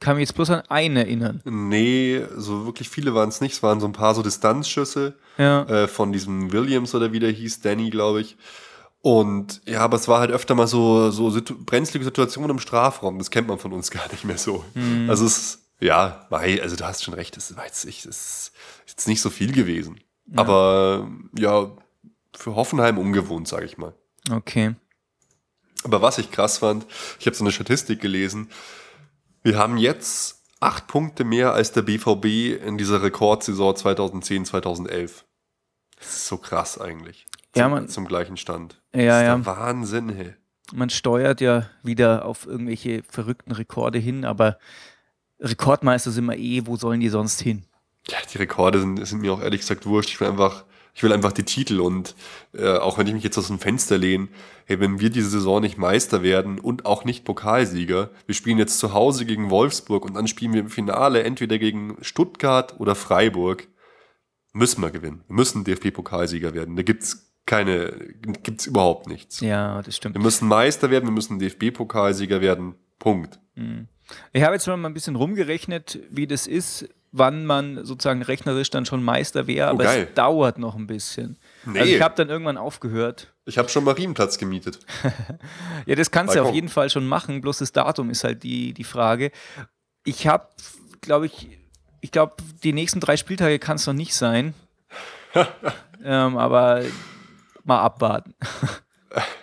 S2: Kann mich jetzt bloß an einen erinnern.
S3: Nee, so wirklich viele waren es nicht. Es waren so ein paar so Distanzschüsse ja. äh, von diesem Williams oder wie der hieß, Danny, glaube ich. Und ja, aber es war halt öfter mal so, so situ brenzlige Situationen im Strafraum. Das kennt man von uns <laughs> gar nicht mehr so. Mhm. Also es, ja, also du hast schon recht, es war jetzt, es ist jetzt nicht so viel gewesen. Aber ja, für Hoffenheim ungewohnt, sage ich mal.
S2: Okay.
S3: Aber was ich krass fand, ich habe so eine Statistik gelesen. Wir haben jetzt acht Punkte mehr als der BVB in dieser Rekordsaison 2010, 2011. Das ist so krass eigentlich. Zum,
S2: ja, man,
S3: zum gleichen Stand.
S2: Ja, das ist
S3: ja. Wahnsinn, hey.
S2: Man steuert ja wieder auf irgendwelche verrückten Rekorde hin, aber Rekordmeister sind wir eh, wo sollen die sonst hin?
S3: ja, die Rekorde sind, sind mir auch ehrlich gesagt wurscht. Ich will einfach, ich will einfach die Titel und äh, auch wenn ich mich jetzt aus dem Fenster lehne, hey, wenn wir diese Saison nicht Meister werden und auch nicht Pokalsieger, wir spielen jetzt zu Hause gegen Wolfsburg und dann spielen wir im Finale entweder gegen Stuttgart oder Freiburg, müssen wir gewinnen. Wir müssen DFB-Pokalsieger werden. Da gibt's keine, gibt's überhaupt nichts.
S2: Ja, das stimmt.
S3: Wir müssen Meister werden, wir müssen DFB-Pokalsieger werden. Punkt.
S2: Mhm. Ich habe jetzt mal ein bisschen rumgerechnet, wie das ist, wann man sozusagen rechnerisch dann schon Meister wäre, oh, aber geil. es dauert noch ein bisschen. Nee. Also ich habe dann irgendwann aufgehört.
S3: Ich habe schon Marienplatz gemietet. <laughs>
S2: ja, das kannst du auf jeden Fall schon machen, bloß das Datum ist halt die, die Frage. Ich habe, glaube ich, ich glaube, die nächsten drei Spieltage kann es noch nicht sein. <laughs> ähm, aber mal abwarten.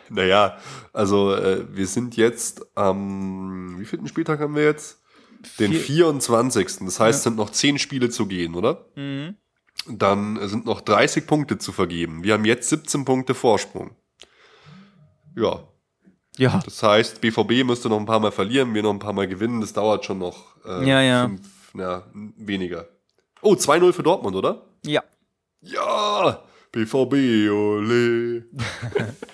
S3: Naja, also äh, wir sind jetzt am, wie vierten Spieltag haben wir jetzt? Den
S2: Vier-
S3: 24. Das heißt, es sind noch 10 Spiele zu gehen, oder?
S2: Mhm.
S3: Dann sind noch 30 Punkte zu vergeben. Wir haben jetzt 17 Punkte Vorsprung. Ja,
S2: Ja,
S3: das heißt, BVB müsste noch ein paar Mal verlieren, wir noch ein paar Mal gewinnen. Das dauert schon noch äh,
S2: Ja, ja.
S3: Fünf, na, weniger. Oh, 2-0 für Dortmund, oder?
S2: ja.
S3: Ja, BVB, ole.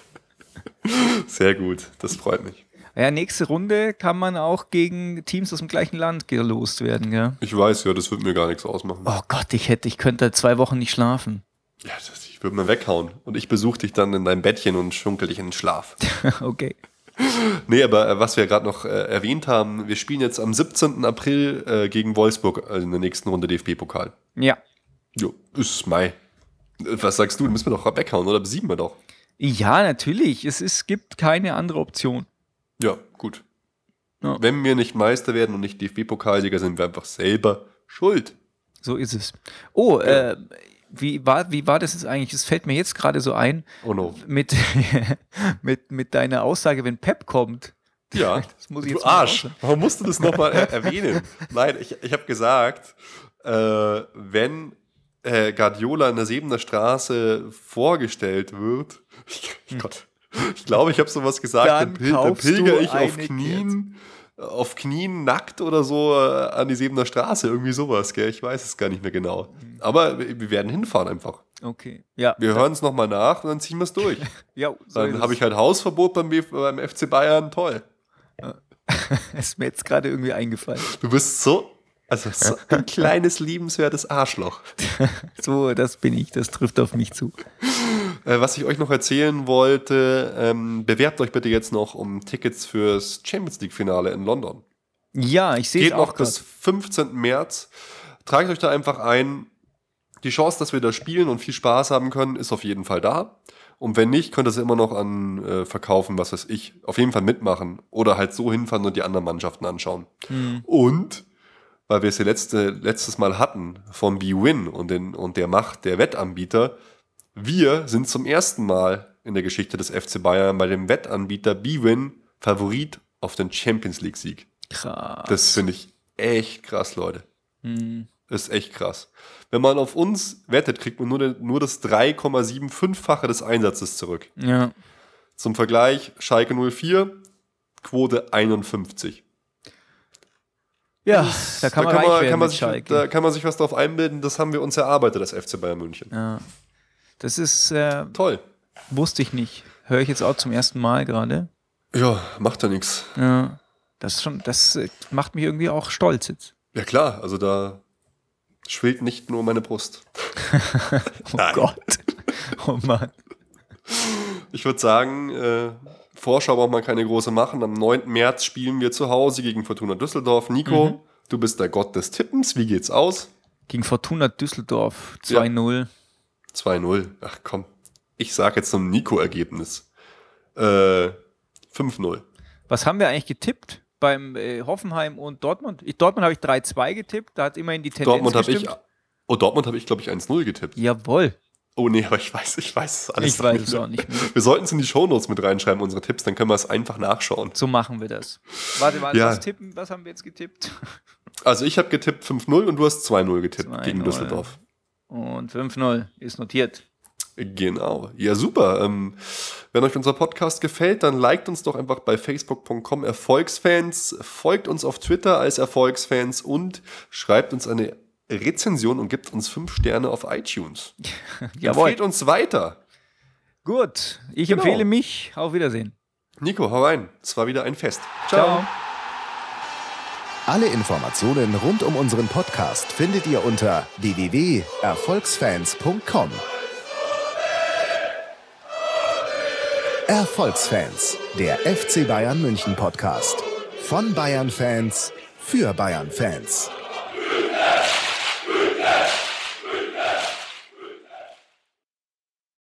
S3: <laughs> Sehr gut, das freut mich.
S2: Ja, nächste Runde kann man auch gegen Teams aus dem gleichen Land gelost werden, gell?
S3: Ich weiß, ja, das wird mir gar nichts ausmachen.
S2: Oh Gott, ich hätte, ich könnte zwei Wochen nicht schlafen.
S3: Ja, das, ich würde mal weghauen. Und ich besuche dich dann in deinem Bettchen und schunkel dich in den Schlaf. <laughs>
S2: okay.
S3: Nee, aber äh, was wir gerade noch äh, erwähnt haben, wir spielen jetzt am 17. April äh, gegen Wolfsburg äh, in der nächsten Runde DFB-Pokal.
S2: Ja.
S3: Jo, ist Mai. Äh, Was sagst du? Müssen wir doch weghauen, oder besiegen wir doch?
S2: Ja, natürlich. Es ist, gibt keine andere Option.
S3: Ja, gut.
S2: Ja.
S3: Wenn wir nicht Meister werden und nicht DFB-Pokalsieger, sind wir einfach selber schuld.
S2: So ist es. Oh, äh, wie war, wie war das jetzt eigentlich? Es fällt mir jetzt gerade so ein,
S3: Oh no.
S2: mit, <laughs> mit, mit deiner Aussage, wenn Pep kommt.
S3: Ja, <laughs>
S2: Das muss ich
S3: du
S2: jetzt
S3: Arsch. Warum musst du das nochmal er <laughs> erwähnen? Nein, ich, ich habe gesagt, äh, wenn äh, Guardiola in der Sebener Straße vorgestellt wird, ich, Gott, <laughs> ich glaube, ich habe sowas gesagt,
S2: Dann
S3: dann
S2: kaufst
S3: pilger ich auf Knien, auf Knien nackt oder so äh, an die Sebener Straße, irgendwie sowas, gell? Ich weiß es gar nicht mehr genau. Aber wir, werden hinfahren einfach.
S2: Okay. Ja.
S3: Wir hören es nochmal nach und dann ziehen wir es durch. <laughs>
S2: ja so
S3: Dann habe ich halt Hausverbot beim, beim FC Bayern, toll. <laughs>
S2: ist mir jetzt gerade irgendwie eingefallen.
S3: Du bist so, also so ein kleines, liebenswertes Arschloch.
S2: So, das bin ich. Das trifft auf mich zu.
S3: Äh, was ich euch noch erzählen wollte, ähm, bewerbt euch bitte jetzt noch um Tickets fürs Champions League-Finale in London.
S2: Ja, ich sehe es
S3: Geht
S2: auch
S3: noch bis
S2: grad.
S3: 15. März. Tragt euch da einfach ein. Die Chance, dass wir da spielen und viel Spaß haben können, ist auf jeden Fall da. Und wenn nicht, könnt ihr es immer noch an äh, verkaufen, was weiß ich. Auf jeden Fall mitmachen. Oder halt so hinfahren und die anderen Mannschaften anschauen. Und, weil wir es ja letzte, letztes Mal hatten, vom B-Win und, den, und der Macht der Wettanbieter, wir sind zum ersten Mal in der Geschichte des FC Bayern bei dem Wettanbieter B-Win Favorit auf den Champions League-Sieg.
S2: Krass.
S3: Das finde ich echt krass, Leute.
S2: Hm.
S3: Das ist echt krass. Wenn man auf uns wettet, kriegt man nur, nur das 3,75-fache des Einsatzes zurück.
S2: Ja.
S3: Zum Vergleich, Schalke 04, Quote 51.
S2: Ja, da kann man werden
S3: kann man
S2: mit
S3: sich,
S2: Schalke.
S3: da kann man sich was drauf einbilden, das haben wir uns erarbeitet, das FC Bayern München.
S2: ja. Das ist, äh,
S3: Toll.
S2: wusste ich nicht. Höre ich jetzt auch zum ersten Mal gerade.
S3: Ja, macht ja nichts.
S2: Ja. Das ist schon, das äh, macht mich irgendwie auch stolz jetzt.
S3: Ja klar, also da schwillt nicht nur meine Brust. <laughs>
S2: Oh
S3: Nein.
S2: Gott. Oh Mann.
S3: Ich würde sagen, äh, Vorschau braucht man keine große machen. Am 9. März spielen wir zu Hause gegen Fortuna Düsseldorf. Nico,
S2: Mhm.
S3: du bist der Gott des Tippens. Wie geht's aus?
S2: Gegen Fortuna Düsseldorf
S3: Ja.
S2: 2-0.
S3: 2-0. Ach komm. Ich sag jetzt so ein Nico-Ergebnis. Äh, 5-0.
S2: Was haben wir eigentlich getippt beim äh, Hoffenheim und Dortmund? Ich, Dortmund habe ich 3-2 getippt, da hat immerhin die Tendenz
S3: Dortmund habe ich. Oh, Dortmund habe ich, glaube ich, 1-0 getippt.
S2: Jawohl.
S3: Oh nee, aber ich weiß, ich weiß es alles
S2: Ich weiß
S3: nicht
S2: es auch nicht mehr.
S3: Wir sollten es in die Shownotes mit reinschreiben, unsere Tipps, dann können wir es einfach nachschauen.
S2: So machen wir das. Warte mal,
S3: Ja.
S2: was tippen? Was haben wir jetzt getippt?
S3: Also ich habe getippt 5-0 und du hast 2-0 getippt
S2: 2-0.
S3: gegen Düsseldorf.
S2: Und 5-0 ist notiert.
S3: Genau. Ja, super. Ähm, wenn euch unser Podcast gefällt, dann liked uns doch einfach bei facebook.com Erfolgsfans, folgt uns auf Twitter als Erfolgsfans und schreibt uns eine Rezension und gibt uns fünf Sterne auf iTunes. <laughs>
S2: Jawohl.
S3: Empfehlt uns weiter.
S2: Gut, ich
S3: Genau.
S2: empfehle mich. Auf Wiedersehen.
S3: Nico, hau rein. Es war wieder ein Fest.
S2: Ciao.
S1: Alle Informationen rund um unseren Podcast findet ihr unter www.erfolgsfans.com. Erfolgsfans, der FC Bayern München Podcast. Von Bayern Fans für Bayern Fans.